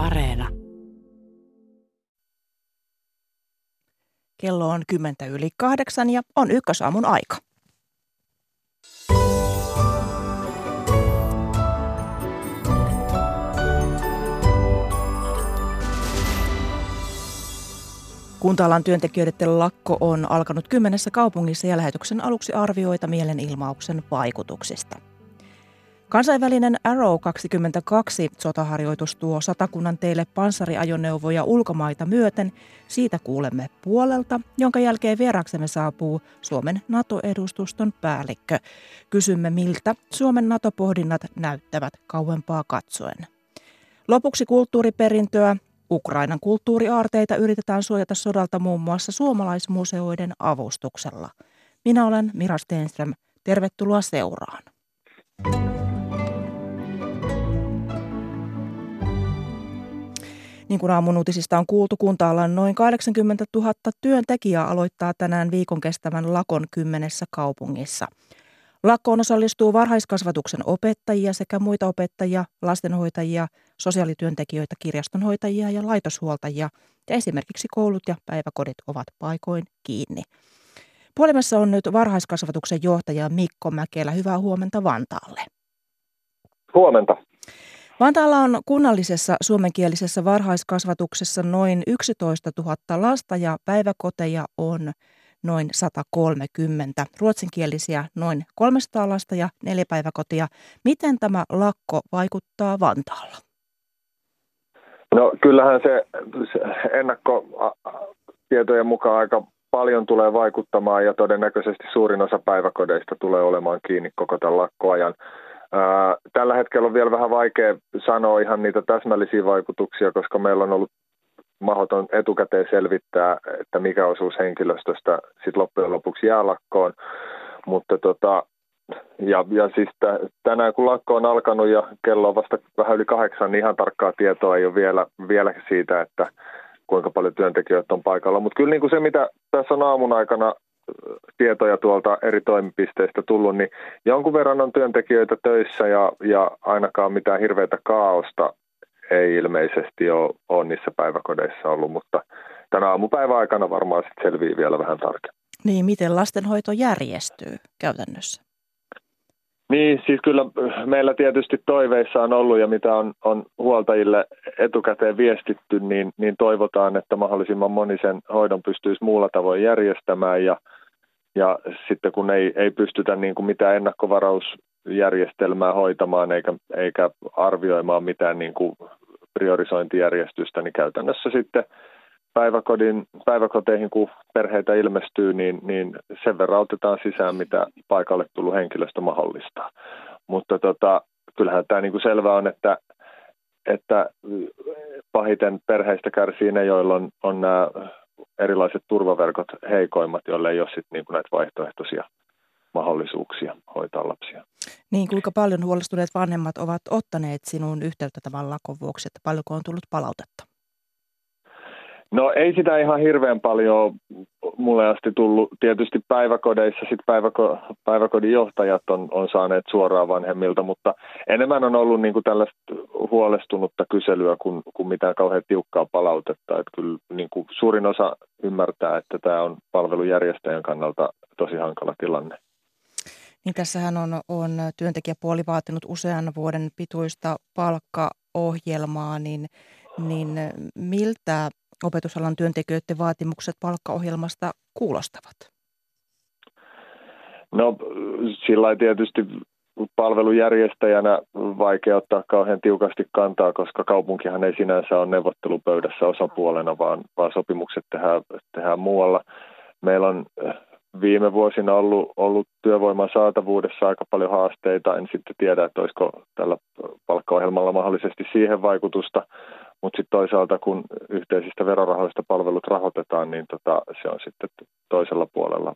Areena. Kello on kymmentä yli kahdeksan ja on ykkösaamun aika. Kunta-alan työntekijöiden lakko on alkanut kymmenessä kaupungissa ja lähetyksen aluksi arvioita mielenilmauksen vaikutuksista. Kansainvälinen Arrow 22 sotaharjoitus tuo satakunnan teille panssariajoneuvoja ulkomaita myöten. Siitä kuulemme puolelta, jonka jälkeen vieraksemme saapuu Suomen NATO-edustuston päällikkö. Kysymme, miltä Suomen NATO-pohdinnat näyttävät kauempaa katsoen. Lopuksi kulttuuriperintöä. Ukrainan kulttuuriaarteita yritetään suojata sodalta muun muassa suomalaismuseoiden avustuksella. Minä olen Mira Stenström. Tervetuloa seuraan. Niin kuin aamun uutisista on kuultu, kunta-alan noin 80 000 työntekijää aloittaa tänään viikon kestävän lakon kymmenessä kaupungissa. Lakkoon osallistuu varhaiskasvatuksen opettajia sekä muita opettajia, lastenhoitajia, sosiaalityöntekijöitä, kirjastonhoitajia ja laitoshuoltajia. Ja esimerkiksi koulut ja päiväkodit ovat paikoin kiinni. Puolimessa on nyt varhaiskasvatuksen johtaja Mikko Mäkelä. Hyvää huomenta Vantaalle. Huomenta. Vantaalla on kunnallisessa suomenkielisessä varhaiskasvatuksessa noin 11 000 lasta ja päiväkoteja on noin 130. Ruotsinkielisiä noin 300 lasta ja neljä päiväkotia. Miten tämä lakko vaikuttaa Vantaalla? No kyllähän se, se ennakkotietojen mukaan aika paljon tulee vaikuttamaan ja todennäköisesti suurin osa päiväkodeista tulee olemaan kiinni koko tämän lakkoajan. Tällä hetkellä on vielä vähän vaikea sanoa ihan niitä täsmällisiä vaikutuksia, koska meillä on ollut mahdoton etukäteen selvittää, että mikä osuus henkilöstöstä sit loppujen lopuksi jää lakkoon. Mutta tota, ja, ja siis tänään kun lakko on alkanut ja kello on vasta vähän yli kahdeksan, niin ihan tarkkaa tietoa ei ole vielä, vielä siitä, että kuinka paljon työntekijöitä on paikalla. Mutta kyllä niin kuin se, mitä tässä on aamun aikana tietoja tuolta eri toimipisteistä tullut, niin jonkun verran on työntekijöitä töissä ja, ja ainakaan mitään hirveätä kaaosta ei ilmeisesti ole, ole niissä päiväkodeissa ollut, mutta tänä aamupäivän aikana varmaan sitten selvii vielä vähän tarkemmin. Niin, miten lastenhoito järjestyy käytännössä? Niin, siis kyllä meillä tietysti toiveissa on ollut ja mitä on, on huoltajille etukäteen viestitty, niin, niin toivotaan, että mahdollisimman moni sen hoidon pystyisi muulla tavoin järjestämään ja, ja sitten kun ei, ei pystytä niin kuin mitään ennakkovarausjärjestelmää hoitamaan eikä, eikä arvioimaan mitään niin kuin priorisointijärjestystä, niin käytännössä sitten päiväkodin, päiväkoteihin, kun perheitä ilmestyy, niin, niin sen verran otetaan sisään, mitä paikalle tullut henkilöstö mahdollistaa. Mutta tota, kyllähän tämä niin kuin selvä on, että, että pahiten perheistä kärsii ne, joilla on, on nämä erilaiset turvaverkot heikoimmat, joille ei ole sit niin näitä vaihtoehtoisia mahdollisuuksia hoitaa lapsia. Niin, kuinka paljon huolestuneet vanhemmat ovat ottaneet sinun yhteyttä tämän lakon vuoksi, että paljonko on tullut palautetta? No ei sitä ihan hirveän paljon mulle asti tullut. Tietysti päiväkodeissa sit päiväko, päiväkodin johtajat on, on saaneet suoraan vanhemmilta, mutta enemmän on ollut niin kuin tällaista huolestunutta kyselyä kuin, kuin mitään kauhean tiukkaa palautetta. Et kyllä niin kuin suurin osa ymmärtää, että tämä on palvelujärjestäjän kannalta tosi hankala tilanne. Niin tässähän on, on työntekijäpuoli vaatinut usean vuoden pituista palkkaohjelmaa, niin, niin miltä opetusalan työntekijöiden vaatimukset palkkaohjelmasta kuulostavat? No sillä tietysti palvelujärjestäjänä vaikea ottaa kauhean tiukasti kantaa, koska kaupunkihan ei sinänsä ole neuvottelupöydässä osapuolena, vaan, vaan sopimukset tehdään, tehdään muualla. Meillä on eh, viime vuosina ollut, ollut työvoiman saatavuudessa aika paljon haasteita. En sitten tiedä, että olisiko tällä palkkaohjelmalla mahdollisesti siihen vaikutusta. Mutta sitten toisaalta, kun yhteisistä verorahoista palvelut rahoitetaan, niin tota, se on sitten toisella puolella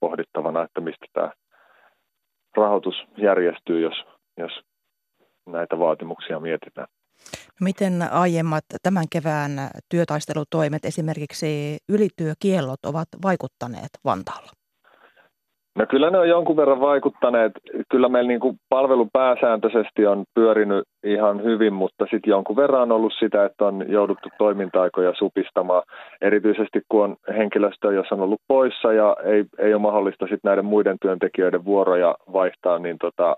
pohdittavana, että mistä tämä rahoitus järjestyy, jos, jos näitä vaatimuksia mietitään. Miten aiemmat tämän kevään työtaistelutoimet, esimerkiksi ylityökiellot, ovat vaikuttaneet Vantaalla? No kyllä ne on jonkun verran vaikuttaneet. Kyllä meillä niin kuin palvelu pääsääntöisesti on pyörinyt ihan hyvin, mutta sitten jonkun verran on ollut sitä, että on jouduttu toiminta-aikoja supistamaan. Erityisesti kun on henkilöstö, jos on ollut poissa ja ei, ei ole mahdollista sitten näiden muiden työntekijöiden vuoroja vaihtaa, niin tota,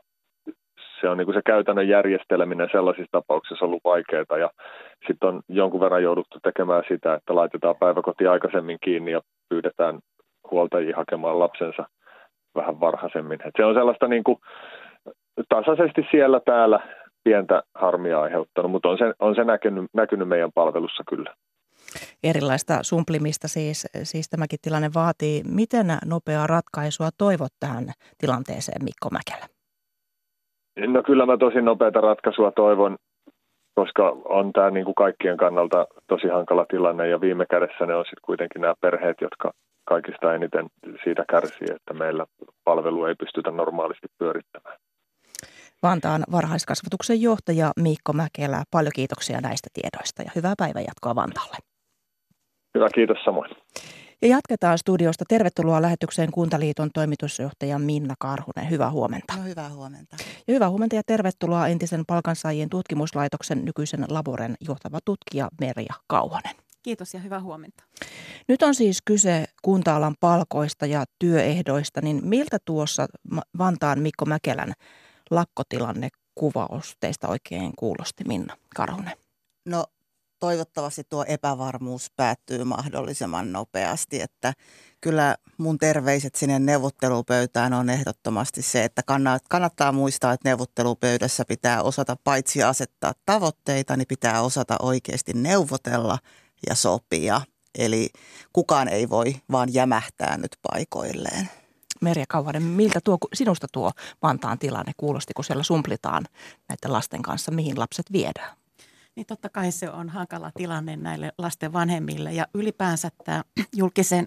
se on niin kuin se käytännön järjesteleminen sellaisissa tapauksissa ollut vaikeaa ja sitten on jonkun verran jouduttu tekemään sitä, että laitetaan päiväkoti aikaisemmin kiinni ja pyydetään huoltajia hakemaan lapsensa vähän varhaisemmin. Et se on sellaista niin kuin tasaisesti siellä täällä pientä harmia aiheuttanut, mutta on se, on se näkynyt, näkynyt meidän palvelussa kyllä. Erilaista sumplimista siis, siis tämäkin tilanne vaatii. Miten nopeaa ratkaisua toivot tähän tilanteeseen, Mikko Mäkelä? No kyllä mä tosi nopeata ratkaisua toivon, koska on tämä niin kuin kaikkien kannalta tosi hankala tilanne ja viime kädessä ne on sitten kuitenkin nämä perheet, jotka kaikista eniten siitä kärsii, että meillä palvelu ei pystytä normaalisti pyörittämään. Vantaan varhaiskasvatuksen johtaja Miikko Mäkelä, paljon kiitoksia näistä tiedoista ja hyvää päivänjatkoa Vantaalle. Hyvä, kiitos samoin. Ja jatketaan studiosta. Tervetuloa lähetykseen Kuntaliiton toimitusjohtaja Minna Karhunen. Hyvää huomenta. No hyvää huomenta. Ja hyvää huomenta ja tervetuloa entisen palkansaajien tutkimuslaitoksen nykyisen Laboren johtava tutkija Merja Kauhanen. Kiitos ja hyvää huomenta. Nyt on siis kyse kunta-alan palkoista ja työehdoista, niin miltä tuossa Vantaan Mikko Mäkelän lakkotilanne kuvaus teistä oikein kuulosti, Minna Karhunen? No toivottavasti tuo epävarmuus päättyy mahdollisimman nopeasti, että kyllä mun terveiset sinne neuvottelupöytään on ehdottomasti se, että kannattaa muistaa, että neuvottelupöydässä pitää osata paitsi asettaa tavoitteita, niin pitää osata oikeasti neuvotella ja sopia. Eli kukaan ei voi vaan jämähtää nyt paikoilleen. Merja Kauhanen, miltä tuo, sinusta tuo Vantaan tilanne kuulosti, kun siellä sumplitaan näiden lasten kanssa, mihin lapset viedään? Niin totta kai se on hankala tilanne näille lasten vanhemmille ja ylipäänsä tämä julkisen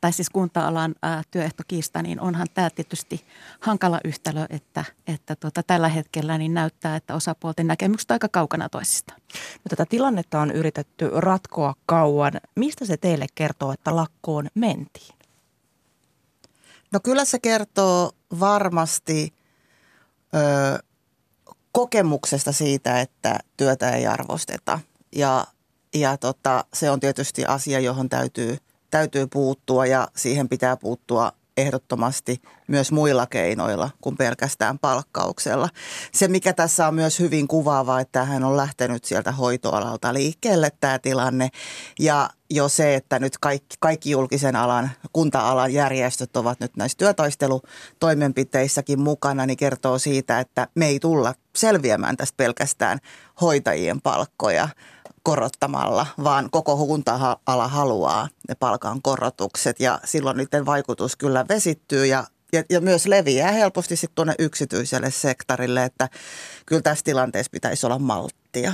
tai siis kunta-alan ää, työehtokiista, niin onhan tämä tietysti hankala yhtälö, että, että tota, tällä hetkellä niin näyttää, että osapuolten näkemykset aika kaukana toisistaan. No, tätä tilannetta on yritetty ratkoa kauan. Mistä se teille kertoo, että lakkoon mentiin? No kyllä se kertoo varmasti ö, kokemuksesta siitä, että työtä ei arvosteta. Ja, ja tota, se on tietysti asia, johon täytyy, täytyy puuttua ja siihen pitää puuttua ehdottomasti myös muilla keinoilla kuin pelkästään palkkauksella. Se, mikä tässä on myös hyvin kuvaava, että hän on lähtenyt sieltä hoitoalalta liikkeelle tämä tilanne. Ja jo se, että nyt kaikki, kaikki julkisen alan, kunta-alan järjestöt ovat nyt näissä työtaistelutoimenpiteissäkin mukana, niin kertoo siitä, että me ei tulla selviämään tästä pelkästään hoitajien palkkoja korottamalla, vaan koko kunta-ala haluaa ne palkan korotukset ja silloin niiden vaikutus kyllä vesittyy ja ja, ja myös leviää helposti sitten tuonne yksityiselle sektorille, että kyllä tässä tilanteessa pitäisi olla malttia.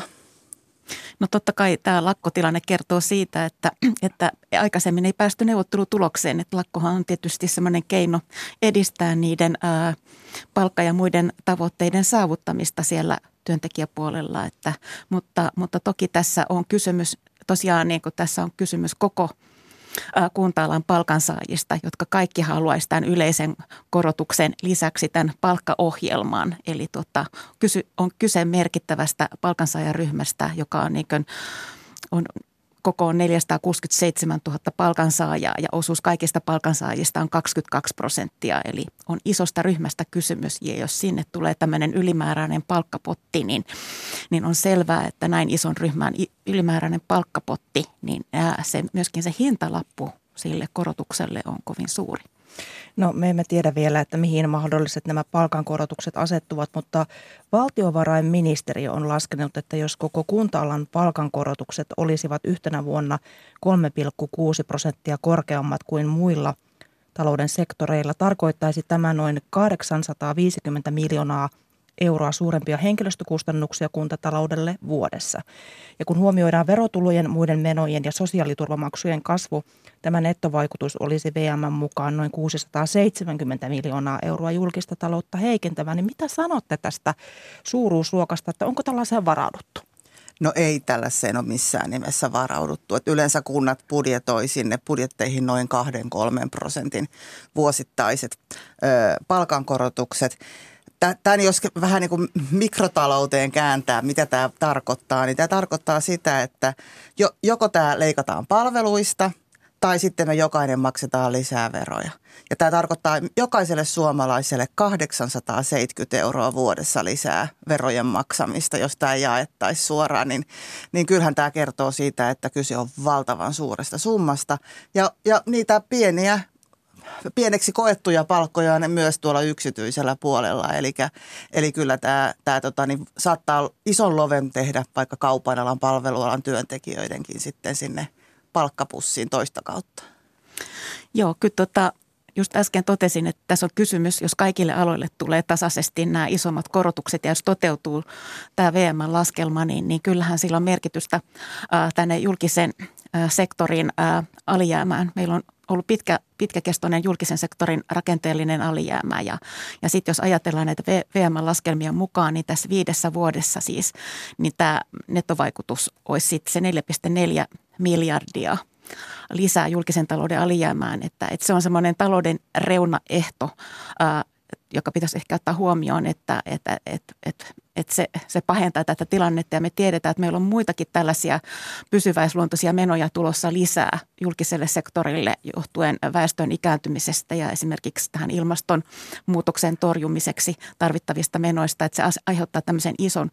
No totta kai tämä lakkotilanne kertoo siitä, että, että aikaisemmin ei päästy neuvottelutulokseen. Että lakkohan on tietysti sellainen keino edistää niiden ää, palkka- ja muiden tavoitteiden saavuttamista siellä työntekijäpuolella. Että, mutta, mutta toki tässä on kysymys, tosiaan niin kuin tässä on kysymys koko – kunta-alan palkansaajista, jotka kaikki haluaisivat tämän yleisen korotuksen lisäksi tämän palkkaohjelman. Eli tota, kysy, on kyse merkittävästä palkansaajaryhmästä, joka on, niin kuin, on koko on 467 000 palkansaajaa ja osuus kaikista palkansaajista on 22 prosenttia. Eli on isosta ryhmästä kysymys ja jos sinne tulee tämmöinen ylimääräinen palkkapotti, niin, niin on selvää, että näin ison ryhmän ylimääräinen palkkapotti, niin se, myöskin se hintalappu sille korotukselle on kovin suuri. No me emme tiedä vielä, että mihin mahdolliset nämä palkankorotukset asettuvat, mutta valtiovarainministeriö on laskenut, että jos koko kunta-alan palkankorotukset olisivat yhtenä vuonna 3,6 prosenttia korkeammat kuin muilla talouden sektoreilla, tarkoittaisi tämä noin 850 miljoonaa euroa suurempia henkilöstökustannuksia kuntataloudelle vuodessa. Ja kun huomioidaan verotulojen, muiden menojen ja sosiaaliturvamaksujen kasvu, tämä nettovaikutus olisi VM mukaan noin 670 miljoonaa euroa julkista taloutta heikentävä. Niin mitä sanotte tästä suuruusluokasta, että onko tällaiseen varauduttu? No ei tällaiseen ole missään nimessä varauduttu. Et yleensä kunnat budjetoi sinne budjetteihin noin 2-3 prosentin vuosittaiset ö, palkankorotukset. Tämän jos vähän niin kuin mikrotalouteen kääntää, mitä tämä tarkoittaa, niin tämä tarkoittaa sitä, että joko tämä leikataan palveluista – tai sitten me jokainen maksetaan lisää veroja. Ja tämä tarkoittaa jokaiselle suomalaiselle 870 euroa vuodessa lisää verojen maksamista, jos tämä jaettaisi suoraan, niin, niin kyllähän tämä kertoo siitä, että kyse on valtavan suuresta summasta. Ja, ja niitä pieniä pieneksi koettuja palkkoja ne myös tuolla yksityisellä puolella. Eli, eli kyllä tämä, tämä tota, niin saattaa ison loven tehdä vaikka kaupan alan palvelualan työntekijöidenkin sitten sinne – palkkapussiin toista kautta? Joo, kyllä tota, just äsken totesin, että tässä on kysymys, jos kaikille aloille tulee tasaisesti nämä isommat korotukset ja jos toteutuu tämä VM-laskelma, niin, niin kyllähän sillä on merkitystä äh, tänne julkisen äh, sektorin äh, alijäämään. Meillä on ollut pitkä, pitkäkestoinen julkisen sektorin rakenteellinen alijäämä. Ja, ja sitten jos ajatellaan näitä VM-laskelmia mukaan, niin tässä viidessä vuodessa siis, niin tämä nettovaikutus olisi sitten se 4,4 miljardia lisää julkisen talouden alijäämään, että, että se on semmoinen talouden reunaehto, ää, joka pitäisi ehkä ottaa huomioon, että, että, että, että, että se, se pahentaa tätä tilannetta. Ja me tiedetään, että meillä on muitakin tällaisia pysyväisluontoisia menoja tulossa lisää julkiselle sektorille johtuen väestön ikääntymisestä ja esimerkiksi tähän ilmastonmuutoksen torjumiseksi tarvittavista menoista, että se aiheuttaa tämmöisen ison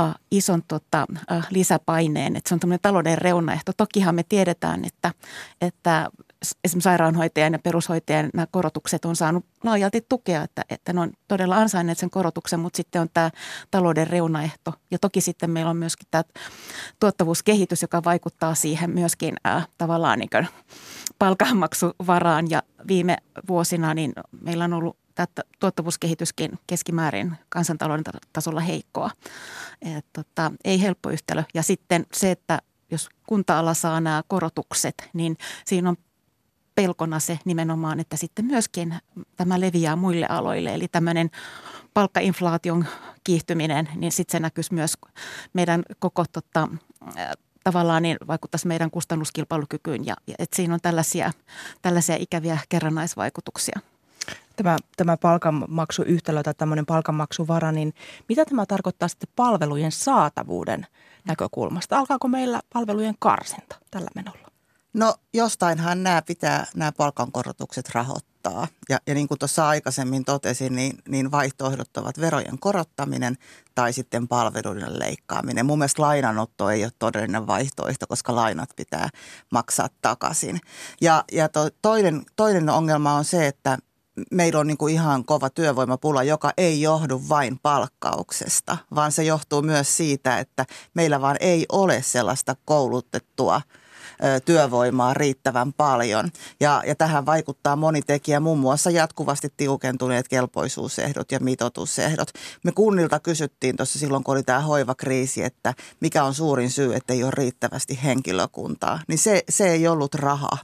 äh, ison tota, lisäpaineen, että se on tämmöinen talouden reunaehto. Tokihan me tiedetään, että, että esimerkiksi sairaanhoitajien ja perushoitajien nämä korotukset on saanut laajalti tukea, että, että ne on todella ansainneet sen korotuksen, mutta sitten on tämä talouden reunaehto. Ja toki sitten meillä on myöskin tämä tuottavuuskehitys, joka vaikuttaa siihen myöskin äh, tavallaan niin palkanmaksuvaraan. Ja viime vuosina niin meillä on ollut tämä tuottavuuskehityskin keskimäärin kansantalouden tasolla heikkoa. Et, tota, ei helppo yhtälö. Ja sitten se, että jos kunta-ala saa nämä korotukset, niin siinä on pelkona se nimenomaan, että sitten myöskin tämä leviää muille aloille. Eli tämmöinen palkkainflaation kiihtyminen, niin sitten se näkyisi myös meidän koko tota, tavallaan niin vaikuttaisi meidän kustannuskilpailukykyyn ja, että siinä on tällaisia, tällaisia ikäviä kerrannaisvaikutuksia tämä, tämä palkanmaksuyhtälö tai tämmöinen palkanmaksuvara, niin mitä tämä tarkoittaa sitten palvelujen saatavuuden näkökulmasta? Alkaako meillä palvelujen karsinta tällä menolla? No jostainhan nämä pitää nämä palkankorotukset rahoittaa. Ja, ja niin kuin tuossa aikaisemmin totesin, niin, niin vaihtoehdot ovat verojen korottaminen tai sitten palveluiden leikkaaminen. Mun mielestä lainanotto ei ole todellinen vaihtoehto, koska lainat pitää maksaa takaisin. Ja, ja to, toinen, toinen ongelma on se, että meillä on niin kuin ihan kova työvoimapula, joka ei johdu vain palkkauksesta, vaan se johtuu myös siitä, että meillä vaan ei ole sellaista koulutettua työvoimaa riittävän paljon. Ja, ja tähän vaikuttaa moni tekijä, muun muassa jatkuvasti tiukentuneet kelpoisuusehdot ja mitotusehdot. Me kunnilta kysyttiin tuossa silloin, kun oli tämä hoivakriisi, että mikä on suurin syy, että ei ole riittävästi henkilökuntaa. Niin se, se ei ollut raha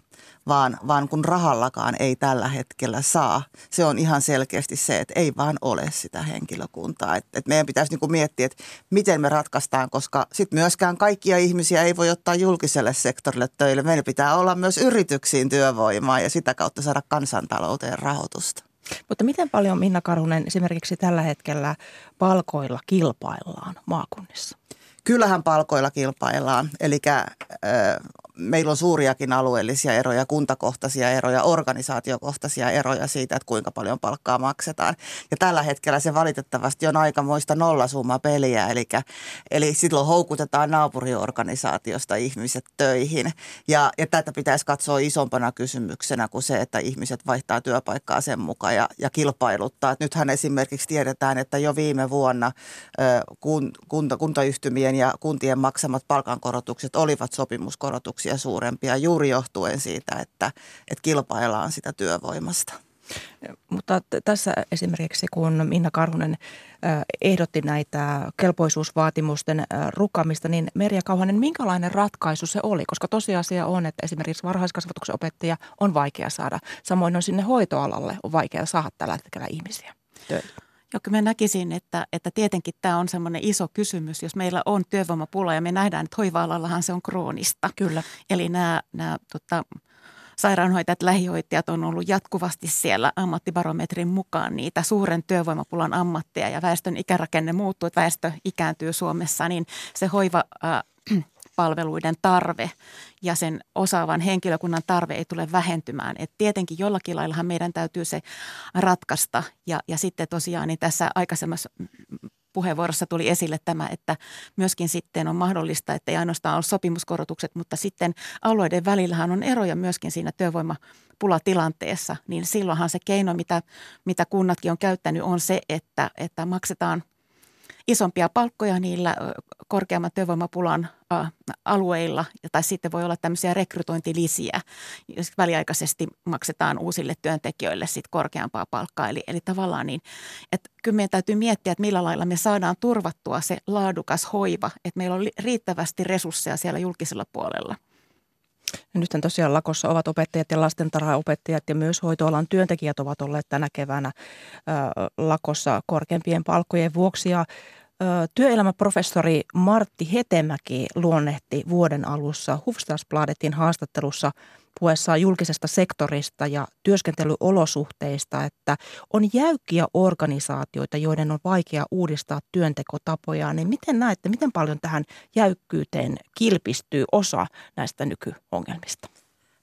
vaan, vaan kun rahallakaan ei tällä hetkellä saa. Se on ihan selkeästi se, että ei vaan ole sitä henkilökuntaa. Et, et meidän pitäisi niinku miettiä, että miten me ratkaistaan, koska sitten myöskään kaikkia ihmisiä ei voi ottaa julkiselle sektorille töille. Meillä pitää olla myös yrityksiin työvoimaa ja sitä kautta saada kansantalouteen rahoitusta. Mutta miten paljon Minna Karunen esimerkiksi tällä hetkellä palkoilla kilpaillaan maakunnissa? Kyllähän palkoilla kilpaillaan, eli meillä on suuriakin alueellisia eroja, kuntakohtaisia eroja, organisaatiokohtaisia eroja siitä, että kuinka paljon palkkaa maksetaan. Ja tällä hetkellä se valitettavasti on aikamoista nollasumma peliä, eli, eli silloin houkutetaan naapuriorganisaatiosta ihmiset töihin. Ja, ja tätä pitäisi katsoa isompana kysymyksenä kuin se, että ihmiset vaihtaa työpaikkaa sen mukaan ja, ja kilpailuttaa. Et nythän esimerkiksi tiedetään, että jo viime vuonna kun, kunta, kuntayhtymien ja kuntien maksamat palkankorotukset olivat sopimuskorotuksia kustannuksia suurempia juuri johtuen siitä, että, että kilpaillaan sitä työvoimasta. Mutta tässä esimerkiksi kun Minna Karhunen ehdotti näitä kelpoisuusvaatimusten rukkaamista, niin Merja Kauhanen, minkälainen ratkaisu se oli? Koska tosiasia on, että esimerkiksi varhaiskasvatuksen opettaja on vaikea saada. Samoin on sinne hoitoalalle on vaikea saada tällä hetkellä ihmisiä. Joo, kyllä mä näkisin, että, että tietenkin tämä on semmoinen iso kysymys, jos meillä on työvoimapula ja me nähdään, että hoiva-alallahan se on kroonista. Kyllä. Eli nämä, nämä tota, sairaanhoitajat, lähihoitajat on ollut jatkuvasti siellä ammattibarometrin mukaan niitä suuren työvoimapulan ammatteja ja väestön ikärakenne muuttuu, että väestö ikääntyy Suomessa, niin se hoiva äh, palveluiden tarve ja sen osaavan henkilökunnan tarve ei tule vähentymään. Et tietenkin jollakin laillahan meidän täytyy se ratkaista ja, ja sitten tosiaan niin tässä aikaisemmassa puheenvuorossa tuli esille tämä, että myöskin sitten on mahdollista, että ei ainoastaan ole sopimuskorotukset, mutta sitten alueiden välillähän on eroja myöskin siinä työvoimapulatilanteessa, niin silloinhan se keino, mitä, mitä kunnatkin on käyttänyt, on se, että, että maksetaan – isompia palkkoja niillä korkeamman työvoimapulan alueilla, tai sitten voi olla tämmöisiä rekrytointilisiä, jos väliaikaisesti maksetaan uusille työntekijöille sit korkeampaa palkkaa. Eli, eli tavallaan niin, että kyllä meidän täytyy miettiä, että millä lailla me saadaan turvattua se laadukas hoiva, että meillä on riittävästi resursseja siellä julkisella puolella. Ja nythän tosiaan lakossa ovat opettajat ja lastentarhaopettajat ja myös hoitoalan työntekijät ovat olleet tänä keväänä lakossa korkeampien palkkojen vuoksi. Ja Työelämäprofessori Martti Hetemäki luonnehti vuoden alussa Hufstadsbladetin haastattelussa puhuessaan julkisesta sektorista ja työskentelyolosuhteista, että on jäykkiä organisaatioita, joiden on vaikea uudistaa työntekotapoja. Niin miten näette, miten paljon tähän jäykkyyteen kilpistyy osa näistä nykyongelmista?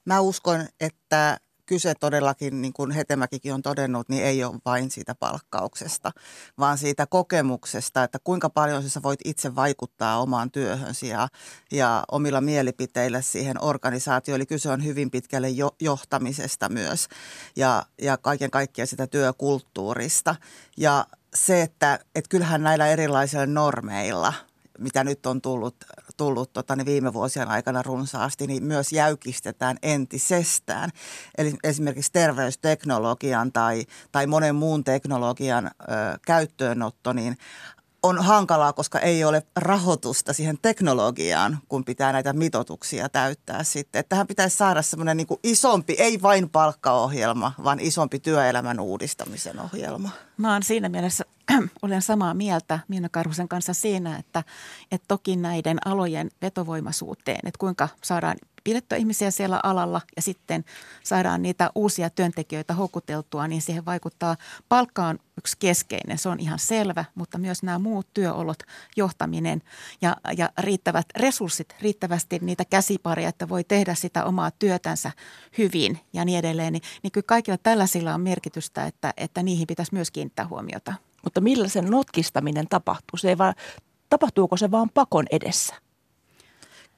Mä uskon, että kyse todellakin, niin kuin Hetemäkikin on todennut, niin ei ole vain siitä palkkauksesta, vaan siitä kokemuksesta, että kuinka paljon sä voit itse vaikuttaa omaan työhönsä ja, ja omilla mielipiteillä siihen organisaatioon. Eli kyse on hyvin pitkälle jo, johtamisesta myös ja, ja kaiken kaikkiaan sitä työkulttuurista. Ja se, että, että kyllähän näillä erilaisilla normeilla – mitä nyt on tullut, tullut tota, niin viime vuosien aikana runsaasti, niin myös jäykistetään entisestään. Eli esimerkiksi terveysteknologian tai, tai monen muun teknologian ö, käyttöönotto, niin on hankalaa, koska ei ole rahoitusta siihen teknologiaan, kun pitää näitä mitotuksia täyttää sitten. Että tähän pitäisi saada semmoinen niin isompi, ei vain palkkaohjelma, vaan isompi työelämän uudistamisen ohjelma. Mä oon siinä mielessä, olen samaa mieltä Miina Karhusen kanssa siinä, että, että toki näiden alojen vetovoimaisuuteen, että kuinka saadaan pidettyä ihmisiä siellä alalla ja sitten saadaan niitä uusia työntekijöitä houkuteltua, niin siihen vaikuttaa palkkaan yksi keskeinen, se on ihan selvä, mutta myös nämä muut työolot, johtaminen ja, ja riittävät resurssit, riittävästi niitä käsipareja, että voi tehdä sitä omaa työtänsä hyvin ja niin edelleen, niin, niin kyllä kaikilla tällaisilla on merkitystä, että, että niihin pitäisi myös kiinnittää huomiota. Mutta millä sen notkistaminen tapahtuu? Se ei vaan, tapahtuuko se vaan pakon edessä?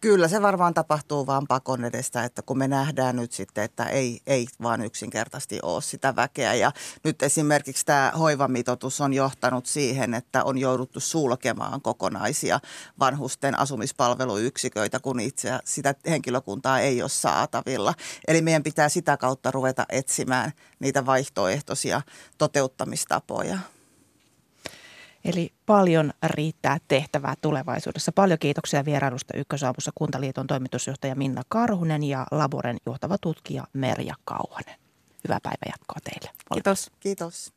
Kyllä se varmaan tapahtuu vaan pakon edestä, että kun me nähdään nyt sitten, että ei, ei vaan yksinkertaisesti ole sitä väkeä. Ja nyt esimerkiksi tämä hoivamitoitus on johtanut siihen, että on jouduttu sulkemaan kokonaisia vanhusten asumispalveluyksiköitä, kun itse sitä henkilökuntaa ei ole saatavilla. Eli meidän pitää sitä kautta ruveta etsimään niitä vaihtoehtoisia toteuttamistapoja. Eli paljon riittää tehtävää tulevaisuudessa. Paljon kiitoksia vierailusta Ykkösaamussa Kuntaliiton toimitusjohtaja Minna Karhunen ja Laboren johtava tutkija Merja Kauhanen. Hyvää päivää jatkoa teille. Kiitos. Kiitos.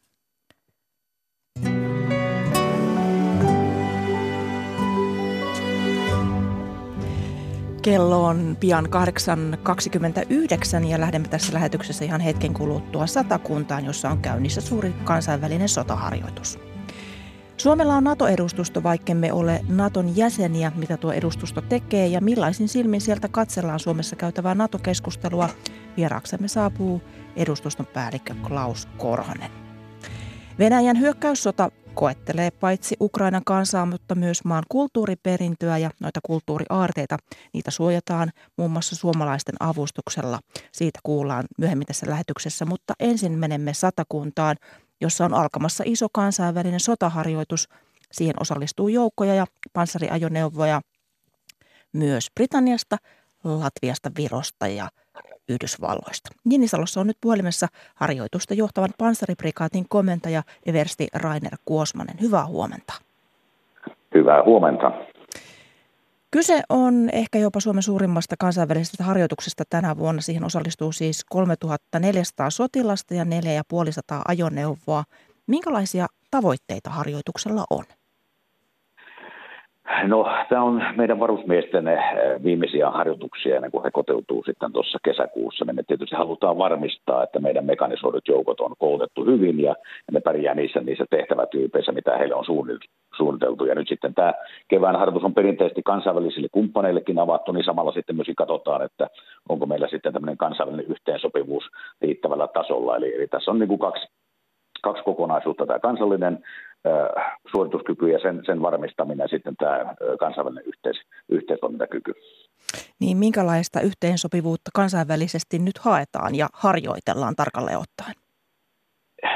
Kello on pian 8.29 ja lähdemme tässä lähetyksessä ihan hetken kuluttua satakuntaan, jossa on käynnissä suuri kansainvälinen sotaharjoitus. Suomella on NATO-edustusto, vaikkemme ole Naton jäseniä, mitä tuo edustusto tekee ja millaisin silmin sieltä katsellaan Suomessa käytävää NATO-keskustelua. Vieraaksemme saapuu edustuston päällikkö Klaus Korhonen. Venäjän hyökkäyssota koettelee paitsi Ukrainan kansaa, mutta myös maan kulttuuriperintöä ja noita kulttuuriaarteita. Niitä suojataan muun muassa suomalaisten avustuksella. Siitä kuullaan myöhemmin tässä lähetyksessä, mutta ensin menemme satakuntaan jossa on alkamassa iso kansainvälinen sotaharjoitus. Siihen osallistuu joukkoja ja panssariajoneuvoja myös Britanniasta, Latviasta, Virosta ja Yhdysvalloista. Ninisalossa on nyt puhelimessa harjoitusta johtavan panssariprikaatin komentaja Eversti Rainer Kuosmanen. Hyvää huomenta. Hyvää huomenta. Kyse on ehkä jopa Suomen suurimmasta kansainvälisestä harjoituksesta tänä vuonna. Siihen osallistuu siis 3400 sotilasta ja 4500 ajoneuvoa. Minkälaisia tavoitteita harjoituksella on? No, tämä on meidän varusmiesten eh, viimeisiä harjoituksia ennen kuin he koteutuu sitten tuossa kesäkuussa. Niin me tietysti halutaan varmistaa, että meidän mekanisoidut joukot on koulutettu hyvin ja ne pärjää niissä, niissä tehtävätyypeissä, mitä heille on suunniteltu. Ja nyt sitten tämä kevään harjoitus on perinteisesti kansainvälisille kumppaneillekin avattu, niin samalla sitten myöskin katsotaan, että onko meillä sitten tämmöinen kansainvälinen yhteensopivuus riittävällä tasolla. Eli, eli tässä on niin kuin kaksi, kaksi kokonaisuutta, tämä kansallinen suorituskyky ja sen, sen varmistaminen ja sitten tämä kansainvälinen yhteis, yhteistoimintakyky. Niin minkälaista yhteensopivuutta kansainvälisesti nyt haetaan ja harjoitellaan tarkalleen ottaen?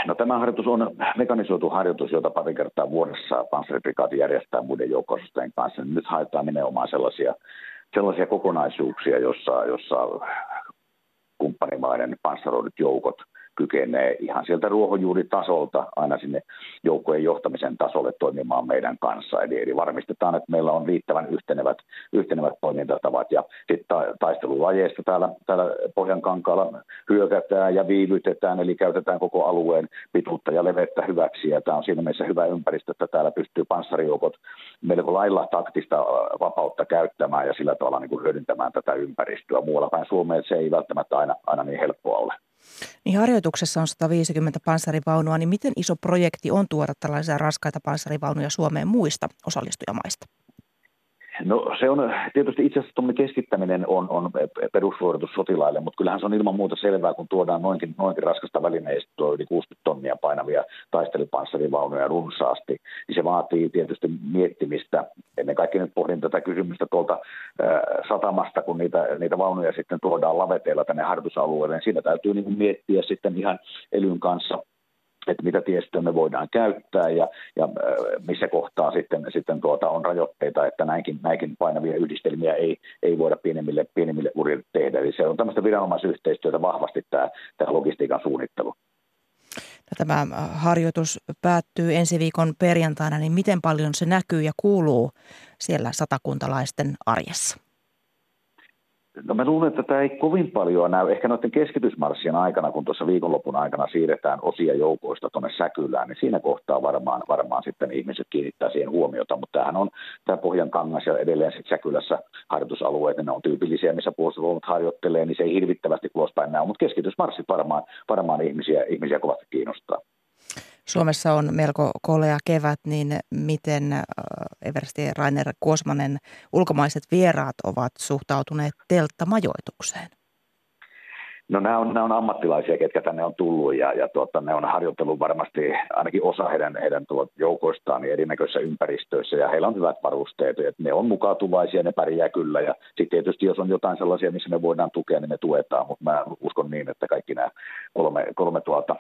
No tämä harjoitus on mekanisoitu harjoitus, jota pari kertaa vuodessa panssariprikaati järjestää muiden joukkoisuuden kanssa. Nyt haetaan nimenomaan sellaisia, sellaisia kokonaisuuksia, jossa, jossa kumppanimaiden panssaroidut joukot – kykenee ihan sieltä ruohonjuuritasolta aina sinne joukkojen johtamisen tasolle toimimaan meidän kanssa. Eli, eli varmistetaan, että meillä on riittävän yhtenevät, yhtenevät toimintatavat. Ja sitten taistelulajeista täällä, täällä Pohjankankaalla hyökätään ja viivytetään, eli käytetään koko alueen pituutta ja levettä hyväksi. Ja tämä on siinä mielessä hyvä ympäristö, että täällä pystyy panssarijoukot melko lailla taktista vapautta käyttämään ja sillä tavalla niin kuin hyödyntämään tätä ympäristöä. Muualla päin Suomeen se ei välttämättä aina, aina niin helppoa ole. Niin harjoituksessa on 150 panssarivaunua, niin miten iso projekti on tuoda tällaisia raskaita panssarivaunuja Suomeen muista osallistujamaista? No se on tietysti itse asiassa tuommoinen keskittäminen on, on perussuoritus sotilaille, mutta kyllähän se on ilman muuta selvää, kun tuodaan noinkin, noinkin raskasta välineistöä, yli 60 tonnia painavia taistelupanssarivaunuja runsaasti, niin se vaatii tietysti miettimistä. Ennen kaikkea nyt pohdin tätä kysymystä tuolta äh, satamasta, kun niitä, niitä vaunuja sitten tuodaan laveteilla tänne harjoitusalueelle, niin siinä täytyy niin miettiä sitten ihan elyn kanssa että mitä tiestöä me voidaan käyttää ja, ja missä kohtaa sitten, sitten tuota on rajoitteita, että näinkin, näinkin painavia yhdistelmiä ei, ei voida pienemmille, pienemmille urille tehdä. Eli se on tämmöistä viranomaisyhteistyötä vahvasti tämä, tämä logistiikan suunnittelu. Tämä harjoitus päättyy ensi viikon perjantaina, niin miten paljon se näkyy ja kuuluu siellä satakuntalaisten arjessa? No mä luulen, että tämä ei kovin paljon näy. Ehkä noiden keskitysmarssien aikana, kun tuossa viikonlopun aikana siirretään osia joukoista tuonne Säkylään, niin siinä kohtaa varmaan, varmaan sitten ihmiset kiinnittää siihen huomiota. Mutta tämähän on tämä Pohjan kangas ja edelleen sitten Säkylässä harjoitusalueet, niin ne on tyypillisiä, missä puolustusvoimat harjoittelee, niin se ei hirvittävästi ulospäin näy. Mutta keskitysmarssit varmaan, varmaan ihmisiä, ihmisiä kovasti kiinnostaa. Suomessa on melko kolea kevät, niin miten äh, Eversti Rainer Kuosmanen ulkomaiset vieraat ovat suhtautuneet telttamajoitukseen? No nämä on, nämä on ammattilaisia, ketkä tänne on tullut ja, ja tuota, ne on harjoitellut varmasti ainakin osa heidän, heidän tuot joukoistaan niin erinäköisissä ympäristöissä ja heillä on hyvät varusteet. Että ne on mukautuvaisia, ne pärjää kyllä ja sitten tietysti jos on jotain sellaisia, missä me voidaan tukea, niin me tuetaan, mutta mä uskon niin, että kaikki nämä kolme, kolme tuota,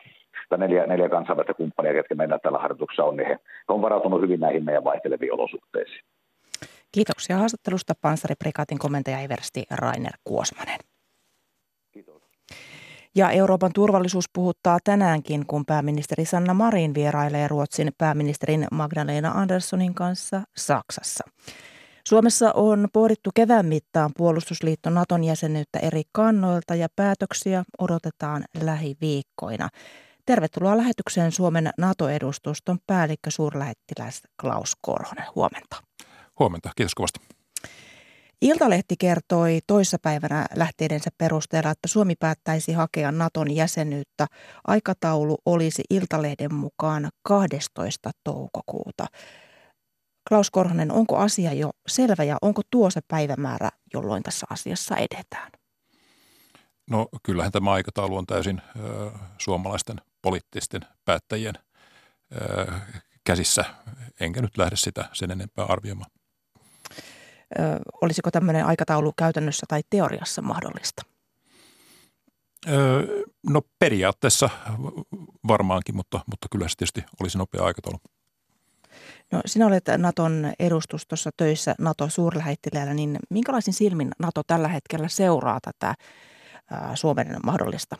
tai neljä, neljä kansainvälistä kumppania, ketkä meillä tällä harjoituksessa on, niin he on varautunut hyvin näihin meidän vaihteleviin olosuhteisiin. Kiitoksia haastattelusta panssariprikaatin komentaja Eversti Rainer Kuosmanen. Ja Euroopan turvallisuus puhuttaa tänäänkin, kun pääministeri Sanna Marin vierailee Ruotsin pääministerin Magdalena Anderssonin kanssa Saksassa. Suomessa on pohdittu kevään mittaan puolustusliitto Naton jäsenyyttä eri kannoilta ja päätöksiä odotetaan lähiviikkoina. Tervetuloa lähetykseen Suomen NATO-edustuston päällikkö suurlähettiläs Klaus Korhonen. Huomenta. Huomenta, kiitos kovasti. Iltalehti kertoi toissapäivänä lähteidensä perusteella, että Suomi päättäisi hakea Naton jäsenyyttä. Aikataulu olisi Iltalehden mukaan 12. toukokuuta. Klaus Korhonen, onko asia jo selvä ja onko tuo se päivämäärä, jolloin tässä asiassa edetään? No kyllähän tämä aikataulu on täysin ö, suomalaisten poliittisten päättäjien ö, käsissä, enkä nyt lähde sitä sen enempää arvioimaan olisiko tämmöinen aikataulu käytännössä tai teoriassa mahdollista? No periaatteessa varmaankin, mutta, mutta kyllä se tietysti olisi nopea aikataulu. No sinä olet Naton edustustossa töissä NATO-suurlähettiläällä, niin minkälaisin silmin Nato tällä hetkellä seuraa tätä Suomen mahdollista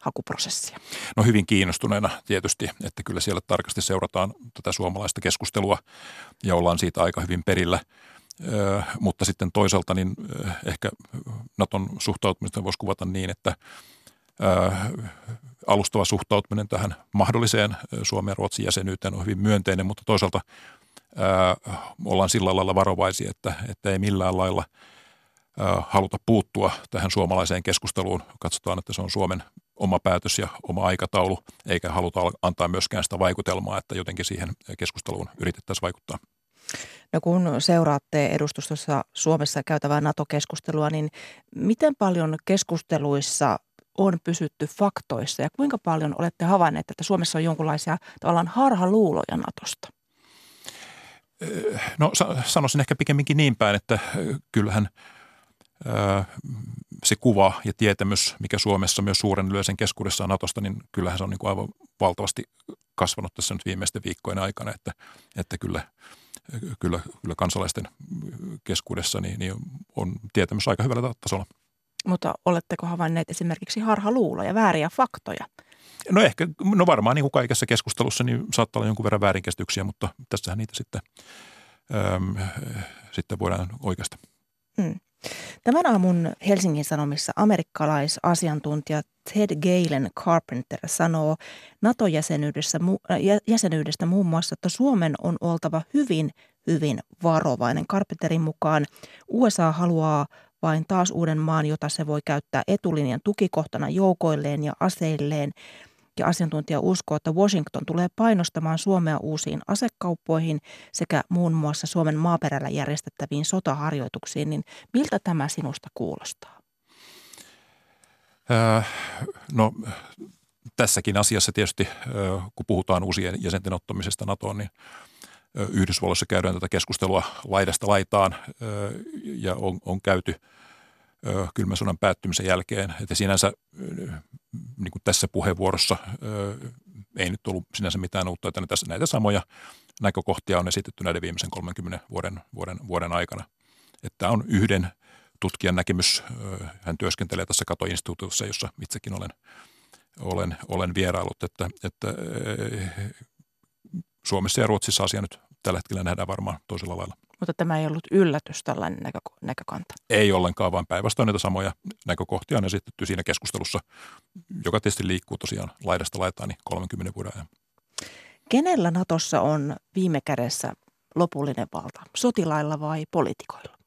hakuprosessia? No hyvin kiinnostuneena tietysti, että kyllä siellä tarkasti seurataan tätä suomalaista keskustelua ja ollaan siitä aika hyvin perillä – mutta sitten toisaalta niin ehkä Naton suhtautumista voisi kuvata niin, että alustava suhtautuminen tähän mahdolliseen Suomen ja Ruotsin jäsenyyteen on hyvin myönteinen, mutta toisaalta ollaan sillä lailla varovaisia, että, että ei millään lailla haluta puuttua tähän suomalaiseen keskusteluun. Katsotaan, että se on Suomen oma päätös ja oma aikataulu, eikä haluta antaa myöskään sitä vaikutelmaa, että jotenkin siihen keskusteluun yritettäisiin vaikuttaa. No kun seuraatte edustustossa Suomessa käytävää NATO-keskustelua, niin miten paljon keskusteluissa on pysytty faktoissa ja kuinka paljon olette havainneet, että Suomessa on jonkinlaisia tavallaan harhaluuloja Natosta? No sanoisin ehkä pikemminkin niin päin, että kyllähän se kuva ja tietämys, mikä Suomessa myös suuren yleisen keskuudessa on Natosta, niin kyllähän se on niin kuin aivan valtavasti kasvanut tässä nyt viimeisten viikkojen aikana, että, että kyllä, kyllä, kyllä kansalaisten keskuudessa niin, niin on tietämys aika hyvällä tasolla. Mutta oletteko havainneet esimerkiksi harhaluuloja, vääriä faktoja? No ehkä, no varmaan niin kuin kaikessa keskustelussa niin saattaa olla jonkun verran väärinkäsityksiä, mutta tässähän niitä sitten, äm, sitten voidaan oikeasta. Hmm. Tämän aamun Helsingin Sanomissa amerikkalaisasiantuntija Ted Galen Carpenter sanoo NATO-jäsenyydestä äh, jäsenyydestä muun muassa, että Suomen on oltava hyvin, hyvin varovainen. Carpenterin mukaan USA haluaa vain taas uuden maan, jota se voi käyttää etulinjan tukikohtana joukoilleen ja aseilleen. Ja asiantuntija uskoo, että Washington tulee painostamaan Suomea uusiin asekauppoihin sekä muun muassa Suomen maaperällä järjestettäviin sotaharjoituksiin. Niin miltä tämä sinusta kuulostaa? Äh, no tässäkin asiassa tietysti, äh, kun puhutaan uusien jäsenten ottamisesta NATOon, niin Yhdysvalloissa käydään tätä keskustelua laidasta laitaan ja on, on käyty kylmän sodan päättymisen jälkeen. Että sinänsä niin kuin tässä puheenvuorossa ei nyt ollut sinänsä mitään uutta, että tässä näitä samoja näkökohtia on esitetty näiden viimeisen 30 vuoden, vuoden, vuoden aikana. Että on yhden tutkijan näkemys. Hän työskentelee tässä katoinstituutiossa, jossa itsekin olen, olen, olen vierailut, että, että Suomessa ja Ruotsissa asia nyt tällä hetkellä nähdään varmaan toisella lailla. Mutta tämä ei ollut yllätys tällainen näkö, näkökanta. Ei ollenkaan, vaan päinvastoin näitä samoja näkökohtia on esitetty siinä keskustelussa, joka tietysti liikkuu tosiaan laidasta laitaan niin 30 vuoden ajan. Kenellä Natossa on viime kädessä lopullinen valta, sotilailla vai poliitikoilla?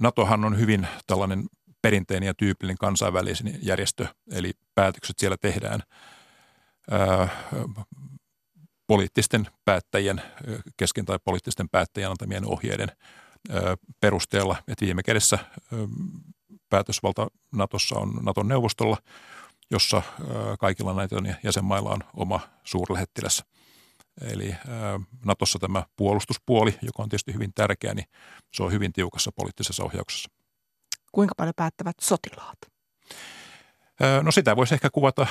NATOhan on hyvin tällainen perinteinen ja tyypillinen kansainvälisen järjestö, eli päätökset siellä tehdään poliittisten päättäjien kesken tai poliittisten päättäjien antamien ohjeiden perusteella, että viime kädessä päätösvalta Natossa on Naton neuvostolla, jossa kaikilla näitä jäsenmailla on oma suurlähettiläs. Eli Natossa tämä puolustuspuoli, joka on tietysti hyvin tärkeä, niin se on hyvin tiukassa poliittisessa ohjauksessa. Kuinka paljon päättävät sotilaat? No sitä voisi ehkä kuvata,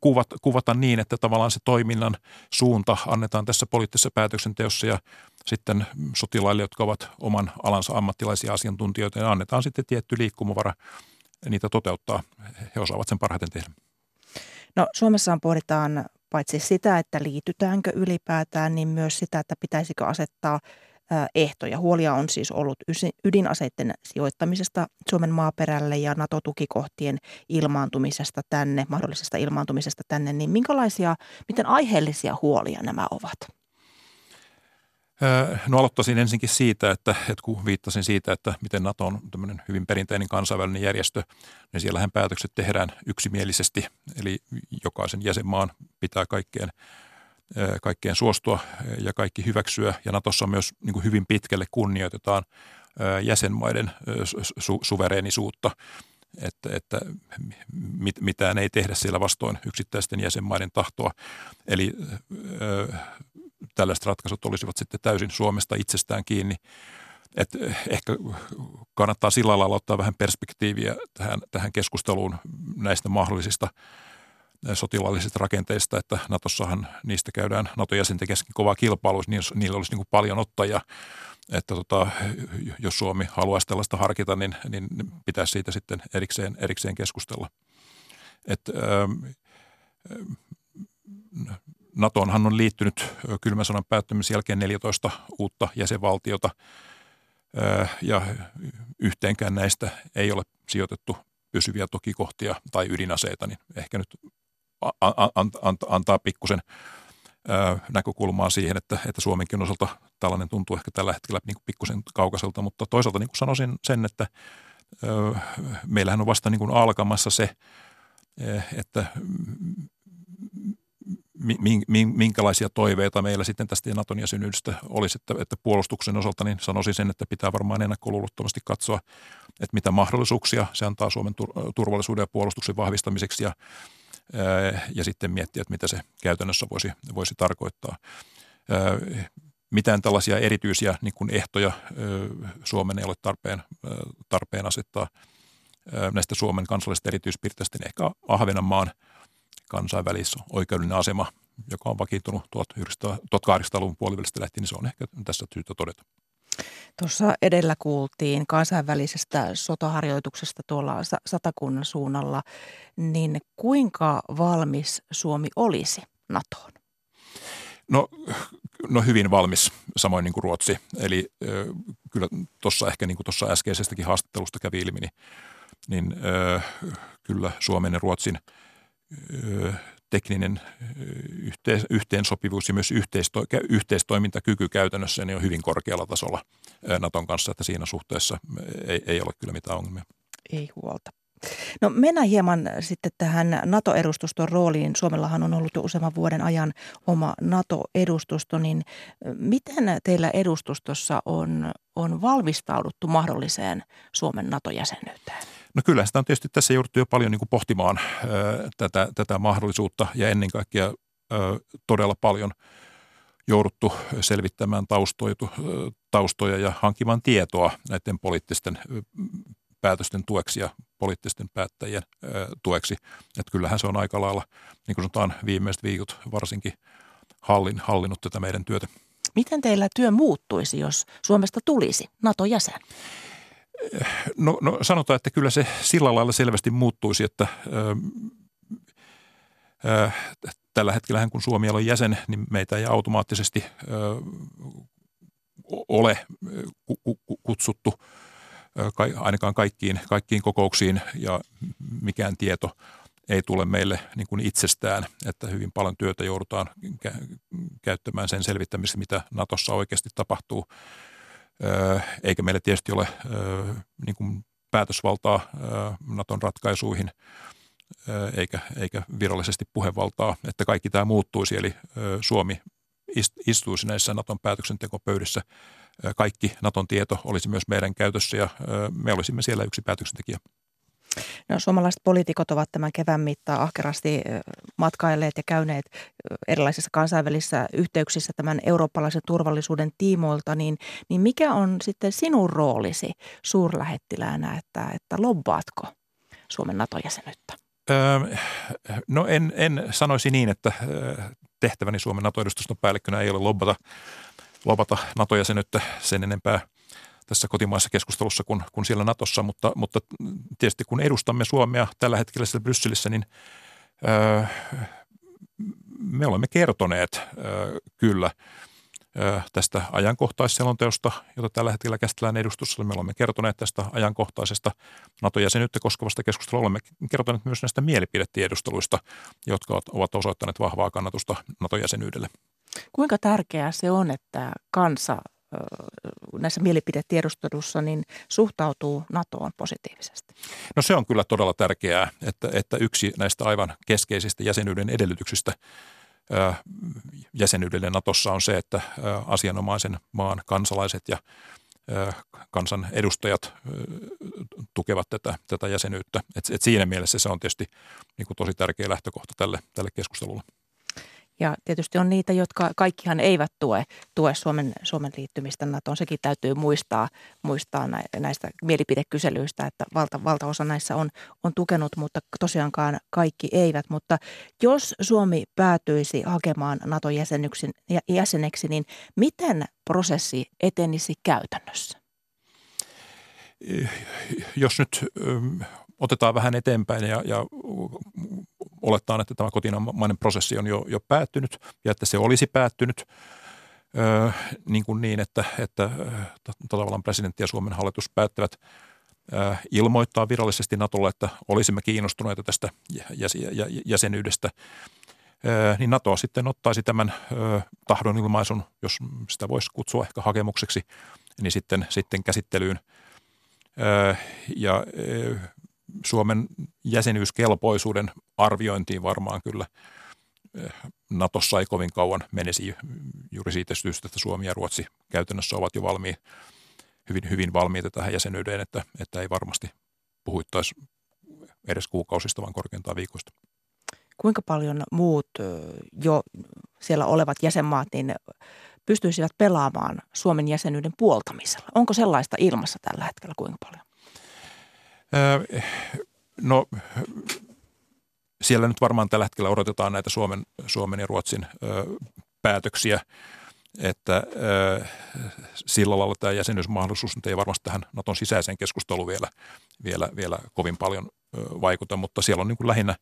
kuvata, kuvata niin, että tavallaan se toiminnan suunta annetaan tässä poliittisessa päätöksenteossa ja sitten sotilaille, jotka ovat oman alansa ammattilaisia asiantuntijoita, ja annetaan sitten tietty liikkumavara niitä toteuttaa. He osaavat sen parhaiten tehdä. No Suomessaan pohditaan paitsi sitä, että liitytäänkö ylipäätään, niin myös sitä, että pitäisikö asettaa – ehtoja. Huolia on siis ollut ydinaseiden sijoittamisesta Suomen maaperälle ja NATO-tukikohtien ilmaantumisesta tänne, mahdollisesta ilmaantumisesta tänne, niin minkälaisia, miten aiheellisia huolia nämä ovat? No aloittaisin ensinkin siitä, että, että kun viittasin siitä, että miten NATO on tämmöinen hyvin perinteinen kansainvälinen järjestö, niin siellähän päätökset tehdään yksimielisesti, eli jokaisen jäsenmaan pitää kaikkeen kaikkeen suostua ja kaikki hyväksyä. Ja Natossa myös niin kuin hyvin pitkälle kunnioitetaan jäsenmaiden su- suvereenisuutta, että, että mit, mitään ei tehdä siellä vastoin yksittäisten jäsenmaiden tahtoa. Eli ö, tällaiset ratkaisut olisivat sitten täysin Suomesta itsestään kiinni. Et ehkä kannattaa sillä lailla ottaa vähän perspektiiviä tähän, tähän keskusteluun näistä mahdollisista – sotilaallisista rakenteista, että Natossahan niistä käydään NATO-jäsenten kesken kovaa kilpailua, niin niillä olisi niin paljon ottajia, että tota, jos Suomi haluaisi tällaista harkita, niin, niin pitäisi siitä sitten erikseen, erikseen keskustella. Et, ähm, NATOonhan on liittynyt kylmän sodan päättymisen jälkeen 14 uutta jäsenvaltiota ja yhteenkään näistä ei ole sijoitettu pysyviä tokikohtia tai ydinaseita, niin ehkä nyt antaa pikkusen näkökulmaa siihen, että, että Suomenkin osalta tällainen tuntuu ehkä tällä hetkellä niin kuin pikkusen kaukaiselta, mutta toisaalta niin kuin sanoisin sen, että meillähän on vasta niin kuin alkamassa se, että minkälaisia toiveita meillä sitten tästä Naton jäsenyydestä olisi, että, että puolustuksen osalta niin sanoisin sen, että pitää varmaan ennakkoluulottomasti katsoa, että mitä mahdollisuuksia se antaa Suomen turvallisuuden ja puolustuksen vahvistamiseksi. Ja, ja sitten miettiä, että mitä se käytännössä voisi, voisi tarkoittaa. Mitään tällaisia erityisiä niin kuin ehtoja Suomen ei ole tarpeen, tarpeen asettaa näistä Suomen kansallisista erityispiirteistä, niin ehkä Ahvenanmaan – kansainvälisoikeudellinen asema, joka on vakiintunut 1800-luvun puolivälistä lähtien, niin se on ehkä tässä syytä todeta. Tuossa edellä kuultiin kansainvälisestä sotaharjoituksesta tuolla Satakunnan suunnalla, niin kuinka valmis Suomi olisi NATOon? No, no hyvin valmis, samoin niin kuin Ruotsi. Eli ö, kyllä tuossa ehkä niin kuin tuossa äskeisestäkin haastattelusta kävi ilmi, niin, niin ö, kyllä Suomen ja Ruotsin – tekninen yhteensopivuus ja myös yhteisto, yhteistoimintakyky käytännössä niin on hyvin korkealla tasolla Naton kanssa, että siinä suhteessa ei, ei ole kyllä mitään ongelmia. Ei huolta. No mennään hieman sitten tähän NATO-edustuston rooliin. Suomellahan on ollut jo useamman vuoden ajan oma NATO-edustusto, niin miten teillä edustustossa on, on valmistauduttu mahdolliseen Suomen NATO-jäsenyyteen? No kyllä, sitä on tietysti tässä jouduttu jo paljon niin kuin pohtimaan ö, tätä, tätä mahdollisuutta ja ennen kaikkea ö, todella paljon jouduttu selvittämään taustoja, taustoja ja hankkimaan tietoa näiden poliittisten päätösten tueksi ja poliittisten päättäjien ö, tueksi. Että kyllähän se on aika lailla, niin kuin sanotaan, viimeiset viikot varsinkin hallin, hallinnut tätä meidän työtä. Miten teillä työ muuttuisi, jos Suomesta tulisi NATO-jäsen? No, no sanotaan, että kyllä se sillä lailla selvästi muuttuisi, että ö, ö, tällä hetkellä kun Suomi on jäsen, niin meitä ei automaattisesti ö, ole kutsuttu ainakaan kaikkiin, kaikkiin kokouksiin ja mikään tieto ei tule meille niin kuin itsestään, että hyvin paljon työtä joudutaan käyttämään sen selvittämisessä, mitä Natossa oikeasti tapahtuu eikä meillä tietysti ole niin kuin päätösvaltaa Naton ratkaisuihin eikä, eikä virallisesti puhevaltaa, että kaikki tämä muuttuisi, eli Suomi istuisi näissä Naton päätöksentekopöydissä. Kaikki Naton tieto olisi myös meidän käytössä ja me olisimme siellä yksi päätöksentekijä. No, suomalaiset poliitikot ovat tämän kevään mittaan ahkerasti matkailleet ja käyneet erilaisissa kansainvälisissä yhteyksissä tämän eurooppalaisen turvallisuuden tiimoilta, niin, niin mikä on sitten sinun roolisi suurlähettiläänä, että, että lobbaatko Suomen NATO-jäsenyyttä? Öö, no en, en sanoisi niin, että tehtäväni Suomen NATO-edustuston päällikkönä ei ole lobbata, lobata NATO-jäsenyyttä sen enempää – tässä kotimaisessa keskustelussa kuin, kuin siellä Natossa, mutta, mutta tietysti kun edustamme Suomea tällä hetkellä siellä Brysselissä, niin öö, me olemme kertoneet öö, kyllä öö, tästä ajankohtaisselonteosta, jota tällä hetkellä käsitellään edustussa. Me olemme kertoneet tästä ajankohtaisesta NATO-jäsenyyttä koskevasta keskustelua. Olemme kertoneet myös näistä mielipidetiedusteluista, jotka ovat osoittaneet vahvaa kannatusta NATO-jäsenyydelle. Kuinka tärkeää se on, että kansa näissä mielipidetiedustelussa niin suhtautuu NATOon positiivisesti? No se on kyllä todella tärkeää, että, että yksi näistä aivan keskeisistä jäsenyyden edellytyksistä jäsenyydelle Natossa on se, että asianomaisen maan kansalaiset ja kansan edustajat tukevat tätä, tätä jäsenyyttä. Et, et siinä mielessä se on tietysti niin kuin tosi tärkeä lähtökohta tälle, tälle keskustelulle. Ja tietysti on niitä, jotka kaikkihan eivät tue, tue Suomen, Suomen liittymistä NATOon. Sekin täytyy muistaa, muistaa näistä mielipidekyselyistä, että valta, valtaosa näissä on, on tukenut, mutta tosiaankaan kaikki eivät. Mutta jos Suomi päätyisi hakemaan nato jäseneksi, niin miten prosessi etenisi käytännössä? Jos nyt otetaan vähän eteenpäin ja, ja olettaa, että tämä kotimainen prosessi on jo, jo päättynyt ja että se olisi päättynyt ö, niin, kuin niin, että, että tavallaan presidentti ja Suomen hallitus päättävät ilmoittaa virallisesti Natolle, että olisimme kiinnostuneita tästä jäsenyydestä, niin NATO sitten ottaisi tämän tahdonilmaisun, jos sitä voisi kutsua ehkä hakemukseksi, niin sitten, sitten käsittelyyn. Ja Suomen jäsenyyskelpoisuuden arviointiin varmaan kyllä Natossa ei kovin kauan menisi juuri siitä syystä, että Suomi ja Ruotsi käytännössä ovat jo valmiin, hyvin, hyvin valmiita tähän jäsenyyteen, että, että ei varmasti puhuittaisi edes kuukausista, vaan korkeintaan viikoista. Kuinka paljon muut jo siellä olevat jäsenmaat niin pystyisivät pelaamaan Suomen jäsenyyden puoltamisella? Onko sellaista ilmassa tällä hetkellä kuinka paljon? Öö, no siellä nyt varmaan tällä hetkellä odotetaan näitä Suomen, Suomen ja Ruotsin ö, päätöksiä, että ö, sillä lailla tämä jäsenyysmahdollisuus nyt ei varmasti tähän Naton sisäiseen keskusteluun vielä, vielä, vielä kovin paljon ö, vaikuta, mutta siellä on niin kuin lähinnä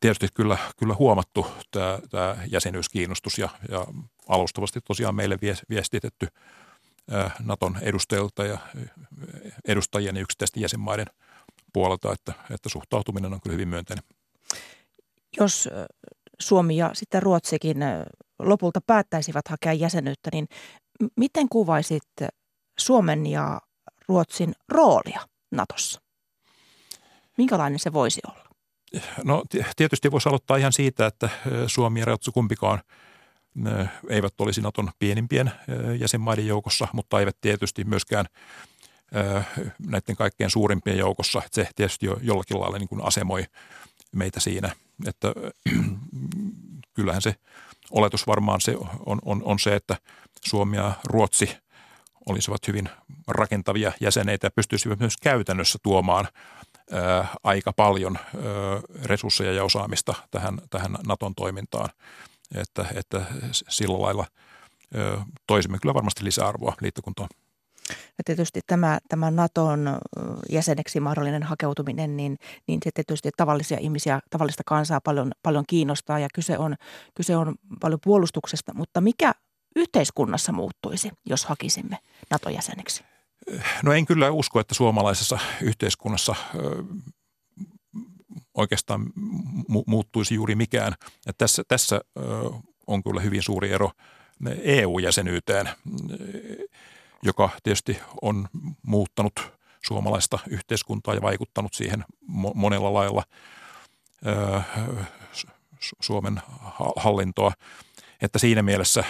tietysti kyllä, kyllä huomattu tämä, tämä jäsenyyskiinnostus ja, ja alustavasti tosiaan meille viestitetty Naton edustajilta ja edustajien ja yksittäisten jäsenmaiden puolelta, että, että suhtautuminen on kyllä hyvin myönteinen jos Suomi ja sitten Ruotsikin lopulta päättäisivät hakea jäsenyyttä, niin miten kuvaisit Suomen ja Ruotsin roolia Natossa? Minkälainen se voisi olla? No tietysti voisi aloittaa ihan siitä, että Suomi ja Ruotsi kumpikaan eivät olisi Naton pienimpien jäsenmaiden joukossa, mutta eivät tietysti myöskään näiden kaikkein suurimpien joukossa. Se tietysti jo jollakin lailla niin kuin asemoi meitä siinä – että kyllähän se oletus varmaan se on, on, on se, että Suomi ja Ruotsi olisivat hyvin rakentavia jäseneitä ja pystyisivät myös käytännössä tuomaan ää, aika paljon ää, resursseja ja osaamista tähän, tähän Naton toimintaan. Että, että sillä lailla toisimme kyllä varmasti lisäarvoa liittokuntaan. Ja tietysti tämä, tämä Naton jäseneksi mahdollinen hakeutuminen, niin, niin se tietysti tavallisia ihmisiä, tavallista kansaa paljon, paljon kiinnostaa ja kyse on, kyse on paljon puolustuksesta. Mutta mikä yhteiskunnassa muuttuisi, jos hakisimme NATO-jäseneksi? No en kyllä usko, että suomalaisessa yhteiskunnassa oikeastaan mu- muuttuisi juuri mikään. Ja tässä, tässä on kyllä hyvin suuri ero EU-jäsenyyteen joka tietysti on muuttanut suomalaista yhteiskuntaa ja vaikuttanut siihen monella lailla Suomen hallintoa. Että siinä mielessä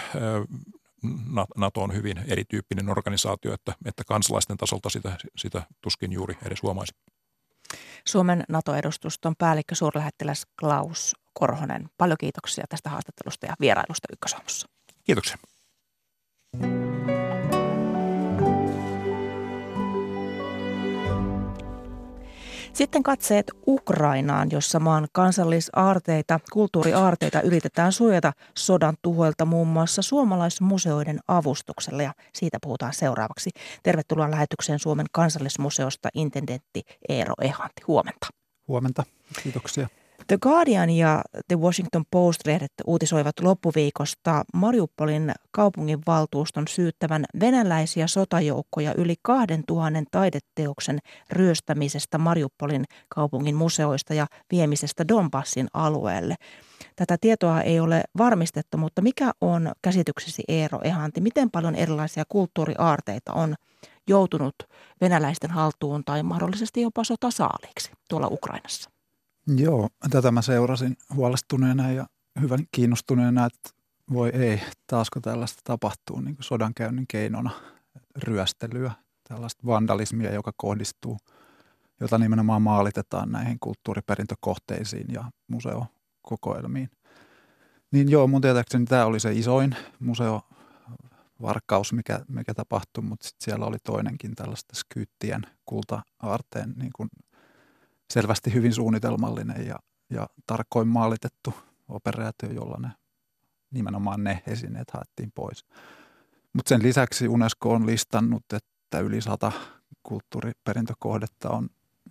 NATO on hyvin erityyppinen organisaatio, että, että kansalaisten tasolta sitä, sitä tuskin juuri edes huomaisi. Suomen NATO-edustuston päällikkö suurlähettiläs Klaus Korhonen. Paljon kiitoksia tästä haastattelusta ja vierailusta Ykkösaamussa. Kiitoksia. Sitten katseet Ukrainaan, jossa maan kansallisaarteita, kulttuuriaarteita yritetään suojata sodan tuhoilta muun muassa suomalaismuseoiden avustuksella ja siitä puhutaan seuraavaksi. Tervetuloa lähetykseen Suomen kansallismuseosta intendentti Eero Ehanti. Huomenta. Huomenta, kiitoksia. The Guardian ja The Washington Post-lehdet uutisoivat loppuviikosta Mariupolin kaupunginvaltuuston syyttävän venäläisiä sotajoukkoja yli 2000 taideteoksen ryöstämisestä Mariupolin kaupungin museoista ja viemisestä Donbassin alueelle. Tätä tietoa ei ole varmistettu, mutta mikä on käsityksesi Eero Ehanti? Miten paljon erilaisia kulttuuriaarteita on joutunut venäläisten haltuun tai mahdollisesti jopa sotasaaliiksi tuolla Ukrainassa? Joo, tätä mä seurasin huolestuneena ja hyvän kiinnostuneena, että voi ei, taasko tällaista tapahtuu niin sodankäynnin keinona ryöstelyä, tällaista vandalismia, joka kohdistuu, jota nimenomaan maalitetaan näihin kulttuuriperintökohteisiin ja museokokoelmiin. Niin joo, mun tietääkseni tämä oli se isoin museovarkkaus, mikä, mikä tapahtui, mutta sitten siellä oli toinenkin tällaista skyyttien kulta-aarteen niin kuin selvästi hyvin suunnitelmallinen ja, ja tarkoin maalitettu operaatio, jolla ne nimenomaan ne esineet haettiin pois. Mutta sen lisäksi Unesco on listannut, että yli sata kulttuuriperintökohdetta on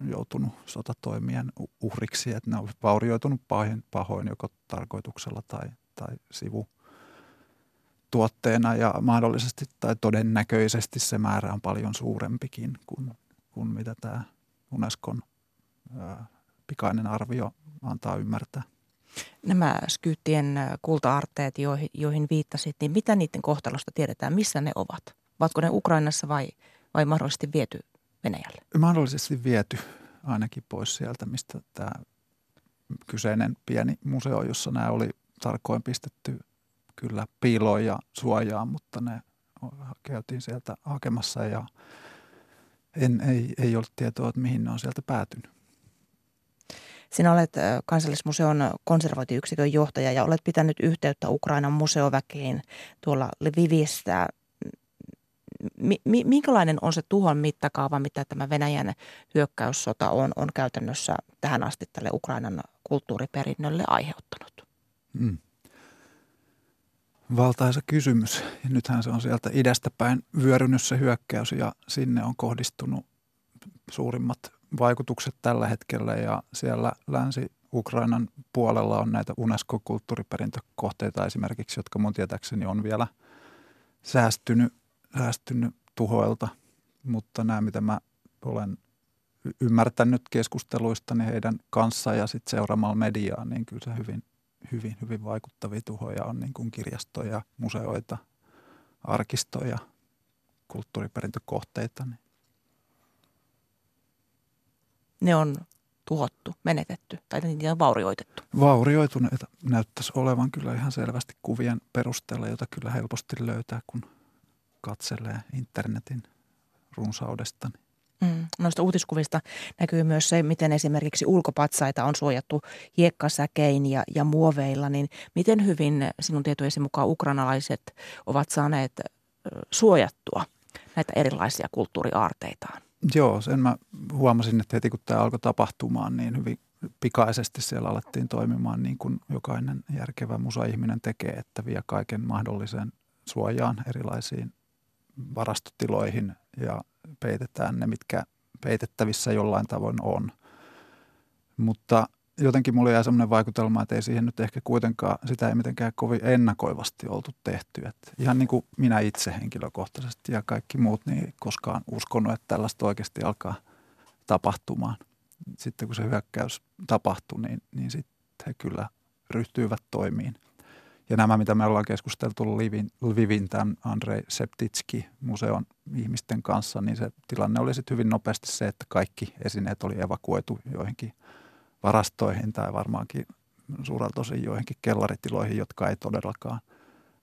joutunut sotatoimien uhriksi, että ne on vaurioitunut pahoin, pahoin joko tarkoituksella tai, tai sivu tuotteena ja mahdollisesti tai todennäköisesti se määrä on paljon suurempikin kuin kuin mitä tämä Unescon pikainen arvio antaa ymmärtää. Nämä skyyttien kulta-arteet, joihin, joihin viittasit, niin mitä niiden kohtalosta tiedetään? Missä ne ovat? Ovatko ne Ukrainassa vai, vai mahdollisesti viety Venäjälle? Mahdollisesti viety ainakin pois sieltä, mistä tämä kyseinen pieni museo, jossa nämä oli tarkoin pistetty kyllä piiloon ja suojaan, mutta ne käytiin sieltä hakemassa ja en, ei, ei ole tietoa, että mihin ne on sieltä päätynyt. Sinä olet kansallismuseon konservointiyksikön johtaja ja olet pitänyt yhteyttä Ukrainan museoväkeen tuolla Lvivissä. Mi- minkälainen on se tuhon mittakaava, mitä tämä Venäjän hyökkäyssota on, on käytännössä tähän asti tälle Ukrainan kulttuuriperinnölle aiheuttanut? Hmm. Valtaisa kysymys. Ja nythän se on sieltä idästä päin vyörynyt se hyökkäys ja sinne on kohdistunut suurimmat vaikutukset tällä hetkellä ja siellä Länsi-Ukrainan puolella on näitä UNESCO-kulttuuriperintökohteita esimerkiksi, jotka mun tietääkseni on vielä säästynyt, säästynyt tuhoilta, mutta nämä mitä mä olen ymmärtänyt keskusteluista niin heidän kanssa ja sitten seuraamalla mediaa, niin kyllä se hyvin, hyvin, hyvin vaikuttavia tuhoja on niin kuin kirjastoja, museoita, arkistoja, kulttuuriperintökohteita. Niin ne on tuhottu, menetetty tai niitä on vaurioitettu? Vaurioituneita näyttäisi olevan kyllä ihan selvästi kuvien perusteella, jota kyllä helposti löytää, kun katselee internetin runsaudesta. Mm. Noista uutiskuvista näkyy myös se, miten esimerkiksi ulkopatsaita on suojattu hiekkasäkein ja, ja muoveilla. Niin miten hyvin sinun tietojesi mukaan ukrainalaiset ovat saaneet suojattua näitä erilaisia kulttuuriaarteitaan? Joo, sen mä huomasin, että heti kun tämä alkoi tapahtumaan, niin hyvin pikaisesti siellä alettiin toimimaan niin kuin jokainen järkevä musa-ihminen tekee, että vie kaiken mahdollisen suojaan erilaisiin varastotiloihin ja peitetään ne, mitkä peitettävissä jollain tavoin on. Mutta jotenkin mulla jäi sellainen vaikutelma, että ei siihen nyt ehkä kuitenkaan, sitä ei mitenkään kovin ennakoivasti oltu tehty. Et ihan niin kuin minä itse henkilökohtaisesti ja kaikki muut, niin koskaan uskonut, että tällaista oikeasti alkaa tapahtumaan. Sitten kun se hyökkäys tapahtui, niin, niin sitten he kyllä ryhtyivät toimiin. Ja nämä, mitä me ollaan keskusteltu Livin, Lvivin tämän Andrei Septitski museon ihmisten kanssa, niin se tilanne oli sitten hyvin nopeasti se, että kaikki esineet oli evakuoitu joihinkin – varastoihin tai varmaankin suurelta osin joihinkin kellaritiloihin, jotka ei todellakaan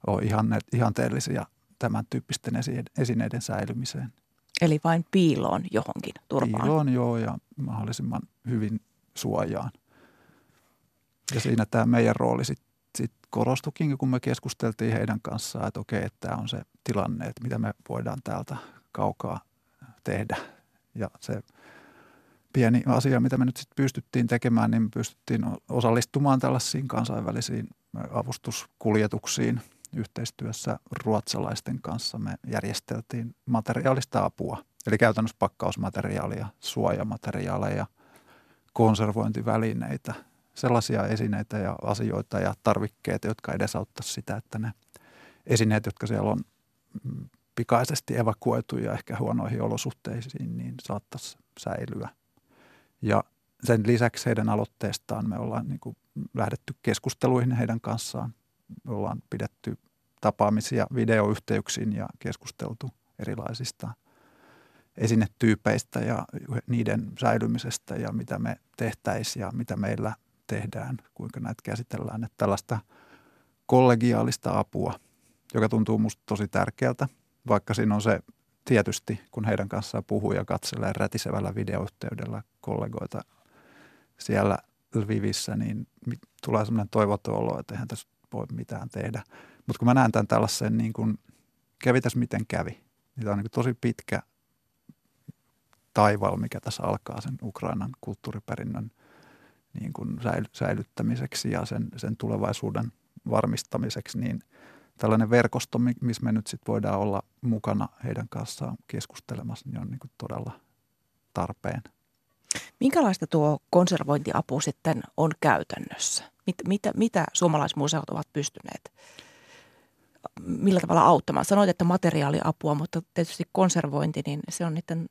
ole ihanne, ihanteellisia tämän tyyppisten esineiden säilymiseen. Eli vain piiloon johonkin turvaan. Piiloon joo ja mahdollisimman hyvin suojaan. Ja siinä tämä meidän rooli sitten sit korostukin, kun me keskusteltiin heidän kanssaan, että okei, että tämä on se tilanne, että mitä me voidaan täältä kaukaa tehdä. Ja se pieni asia, mitä me nyt sitten pystyttiin tekemään, niin pystyttiin osallistumaan tällaisiin kansainvälisiin avustuskuljetuksiin yhteistyössä ruotsalaisten kanssa. Me järjesteltiin materiaalista apua, eli käytännössä pakkausmateriaalia, suojamateriaaleja, konservointivälineitä, sellaisia esineitä ja asioita ja tarvikkeita, jotka edesauttaisivat sitä, että ne esineet, jotka siellä on mm, pikaisesti evakuoitu ja ehkä huonoihin olosuhteisiin, niin saattaisi säilyä – ja sen lisäksi heidän aloitteestaan me ollaan niin kuin lähdetty keskusteluihin heidän kanssaan. Me ollaan pidetty tapaamisia videoyhteyksin ja keskusteltu erilaisista esinetyypeistä ja niiden säilymisestä ja mitä me tehtäisiin ja mitä meillä tehdään, kuinka näitä käsitellään. Että tällaista kollegiaalista apua, joka tuntuu musta tosi tärkeältä, vaikka siinä on se tietysti, kun heidän kanssaan puhuu ja katselee rätisevällä videoyhteydellä kollegoita siellä Lvivissä, niin tulee sellainen toivoton olo, että eihän tässä voi mitään tehdä. Mutta kun mä näen tämän tällaisen, niin kuin, kävi tässä miten kävi, niin tämä on niin tosi pitkä taival, mikä tässä alkaa sen Ukrainan kulttuuriperinnön niin kuin säilyttämiseksi ja sen, sen tulevaisuuden varmistamiseksi, niin – tällainen verkosto, missä me nyt sitten voidaan olla mukana heidän kanssaan keskustelemassa, niin on niin kuin todella tarpeen. Minkälaista tuo konservointiapu sitten on käytännössä? Mit, mitä, mitä suomalaismuseot ovat pystyneet millä tavalla auttamaan? Sanoit, että materiaaliapua, mutta tietysti konservointi, niin se on niiden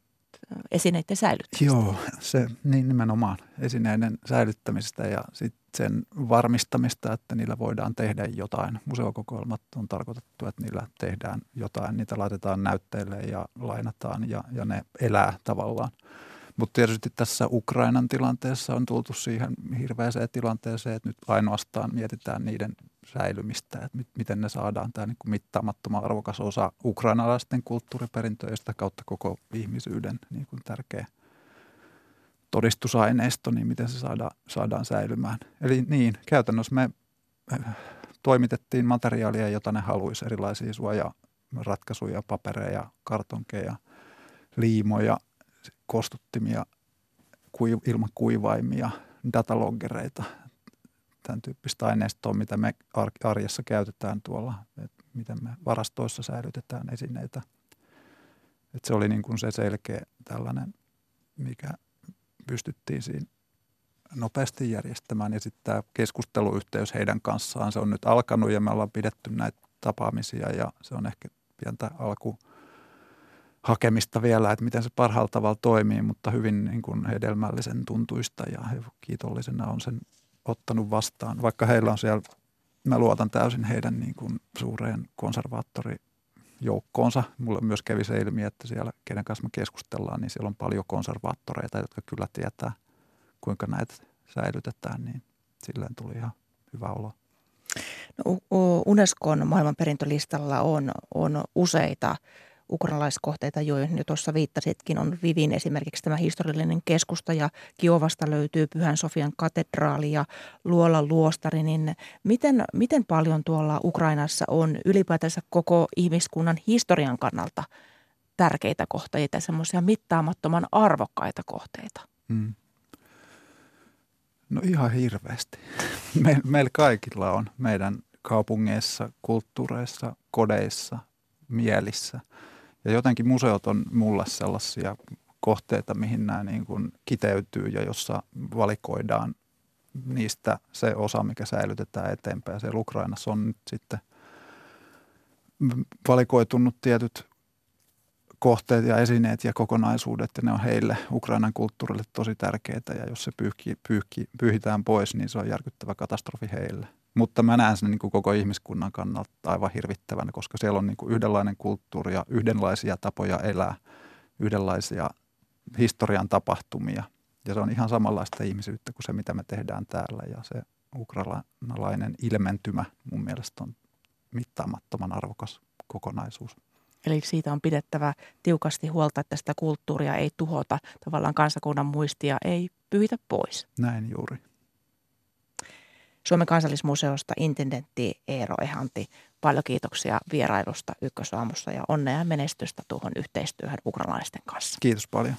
esineiden säilyttämistä. Joo, se niin nimenomaan esineiden säilyttämistä ja sit sen varmistamista, että niillä voidaan tehdä jotain. Museokokoelmat on tarkoitettu, että niillä tehdään jotain, niitä laitetaan näytteille ja lainataan ja, ja ne elää tavallaan. Mutta tietysti tässä Ukrainan tilanteessa on tultu siihen hirveäseen tilanteeseen, että nyt ainoastaan mietitään niiden säilymistä, että miten ne saadaan tämä niin mittaamattoman arvokas osa ukrainalaisten kulttuuriperintöä ja sitä kautta koko ihmisyyden niin kuin tärkeä todistusaineisto, niin miten se saadaan, saadaan säilymään. Eli niin, käytännössä me äh, toimitettiin materiaalia, jota ne haluaisi, erilaisia suojaratkaisuja, papereja, kartonkeja, liimoja, kostuttimia, ilmakuivaimia, dataloggereita, tämän tyyppistä aineistoa, mitä me arjessa käytetään tuolla, että miten me varastoissa säilytetään esineitä. Että se oli niin kuin se selkeä tällainen, mikä pystyttiin siinä nopeasti järjestämään. Ja sitten tämä keskusteluyhteys heidän kanssaan, se on nyt alkanut ja me ollaan pidetty näitä tapaamisia ja se on ehkä pientä alku hakemista vielä, että miten se parhaalla tavalla toimii, mutta hyvin niin kuin hedelmällisen tuntuista ja he kiitollisena on sen ottanut vastaan, vaikka heillä on siellä, mä luotan täysin heidän niin kuin suureen konservaattorijoukkoonsa. Mulle myös kävi se ilmi, että siellä, kenen kanssa me keskustellaan, niin siellä on paljon konservaattoreita, jotka kyllä tietää, kuinka näitä säilytetään, niin silleen tuli ihan hyvä olo. No, Unescon maailmanperintölistalla on, on useita ukrainalaiskohteita, joihin jo tuossa viittasitkin, on Vivin esimerkiksi tämä historiallinen keskusta ja Kiovasta löytyy Pyhän Sofian katedraali ja Luola luostari, niin miten, miten paljon tuolla Ukrainassa on ylipäätänsä koko ihmiskunnan historian kannalta tärkeitä kohteita, semmoisia mittaamattoman arvokkaita kohteita? Hmm. No ihan hirveästi. Me, meillä kaikilla on meidän kaupungeissa, kulttuureissa, kodeissa, mielissä – ja jotenkin museot on mulle sellaisia kohteita, mihin nämä niin kuin kiteytyy ja jossa valikoidaan niistä se osa, mikä säilytetään eteenpäin. Siellä Ukrainassa on nyt sitten valikoitunut tietyt kohteet ja esineet ja kokonaisuudet, ja ne on heille, Ukrainan kulttuurille tosi tärkeitä, ja jos se pyyhki, pyyhki, pyyhitään pois, niin se on järkyttävä katastrofi heille. Mutta mä näen sen niin kuin koko ihmiskunnan kannalta aivan hirvittävänä, koska siellä on niin kuin yhdenlainen kulttuuri ja yhdenlaisia tapoja elää, yhdenlaisia historian tapahtumia. Ja se on ihan samanlaista ihmisyyttä kuin se, mitä me tehdään täällä. Ja se ukrainalainen ilmentymä mun mielestä on mittaamattoman arvokas kokonaisuus. Eli siitä on pidettävä tiukasti huolta, että sitä kulttuuria ei tuhota, tavallaan kansakunnan muistia ei pyyhitä pois. Näin juuri. Suomen kansallismuseosta intendentti Eero Ehanti. Paljon kiitoksia vierailusta Ykkösaamussa ja onnea ja menestystä tuohon yhteistyöhön ukrainalaisten kanssa. Kiitos paljon.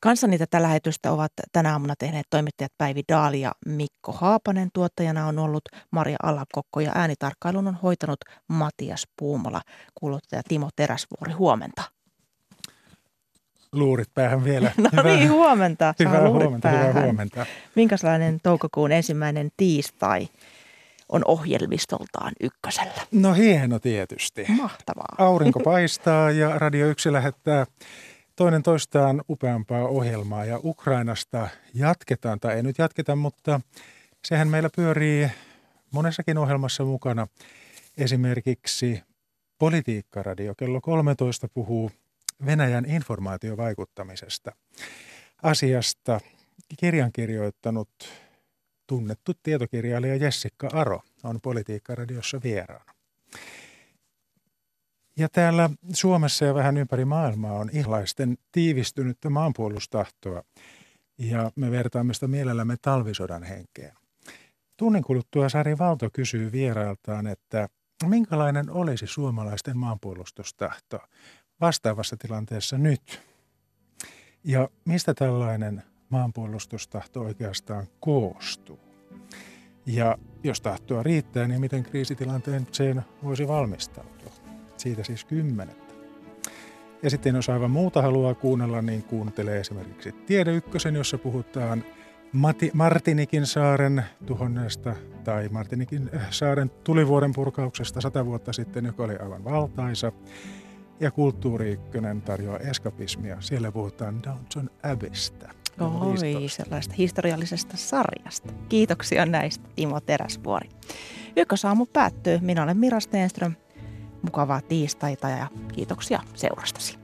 Kanssani tätä lähetystä ovat tänä aamuna tehneet toimittajat Päivi Daali ja Mikko Haapanen. Tuottajana on ollut Maria Alakokko ja äänitarkkailun on hoitanut Matias Puumala. Kuuluttaja Timo Teräsvuori, huomenta luurit päähän vielä. No hyvää, niin, huomenta. Hyvää huomenta, päähän. hyvää huomenta. Minkälainen toukokuun ensimmäinen tiistai on ohjelmistoltaan ykkösellä? No hieno tietysti. Mahtavaa. Aurinko paistaa ja Radio 1 lähettää toinen toistaan upeampaa ohjelmaa ja Ukrainasta jatketaan, tai ei nyt jatketa, mutta sehän meillä pyörii monessakin ohjelmassa mukana. Esimerkiksi Politiikkaradio kello 13 puhuu Venäjän informaatiovaikuttamisesta. Asiasta kirjan kirjoittanut tunnettu tietokirjailija Jessica Aro on Politiikka-radiossa vieraana. Ja täällä Suomessa ja vähän ympäri maailmaa on ihlaisten tiivistynyttä maanpuolustahtoa ja me vertaamme sitä mielellämme talvisodan henkeen. Tunnin kuluttua Sari Valto kysyy vierailtaan, että minkälainen olisi suomalaisten maanpuolustustahto? Vastaavassa tilanteessa nyt. Ja mistä tällainen maanpuolustustahto oikeastaan koostuu? Ja jos tahtoa riittää, niin miten kriisitilanteeseen voisi valmistautua? Siitä siis kymmenettä. Ja sitten jos aivan muuta haluaa kuunnella, niin kuuntelee esimerkiksi Tiede Ykkösen, jossa puhutaan Mati, Martinikin saaren tuhonneesta tai Martinikin äh, saaren tulivuoren purkauksesta sata vuotta sitten, joka oli aivan valtaisa. Ja Kulttuuri Ykkönen tarjoaa eskapismia. Siellä puhutaan Downton Abbeystä. Oi, sellaista historiallisesta sarjasta. Kiitoksia näistä, Timo Teräsvuori. Ykkösaamu päättyy. Minä olen Mira Stenström. Mukavaa tiistaita ja kiitoksia seurastasi.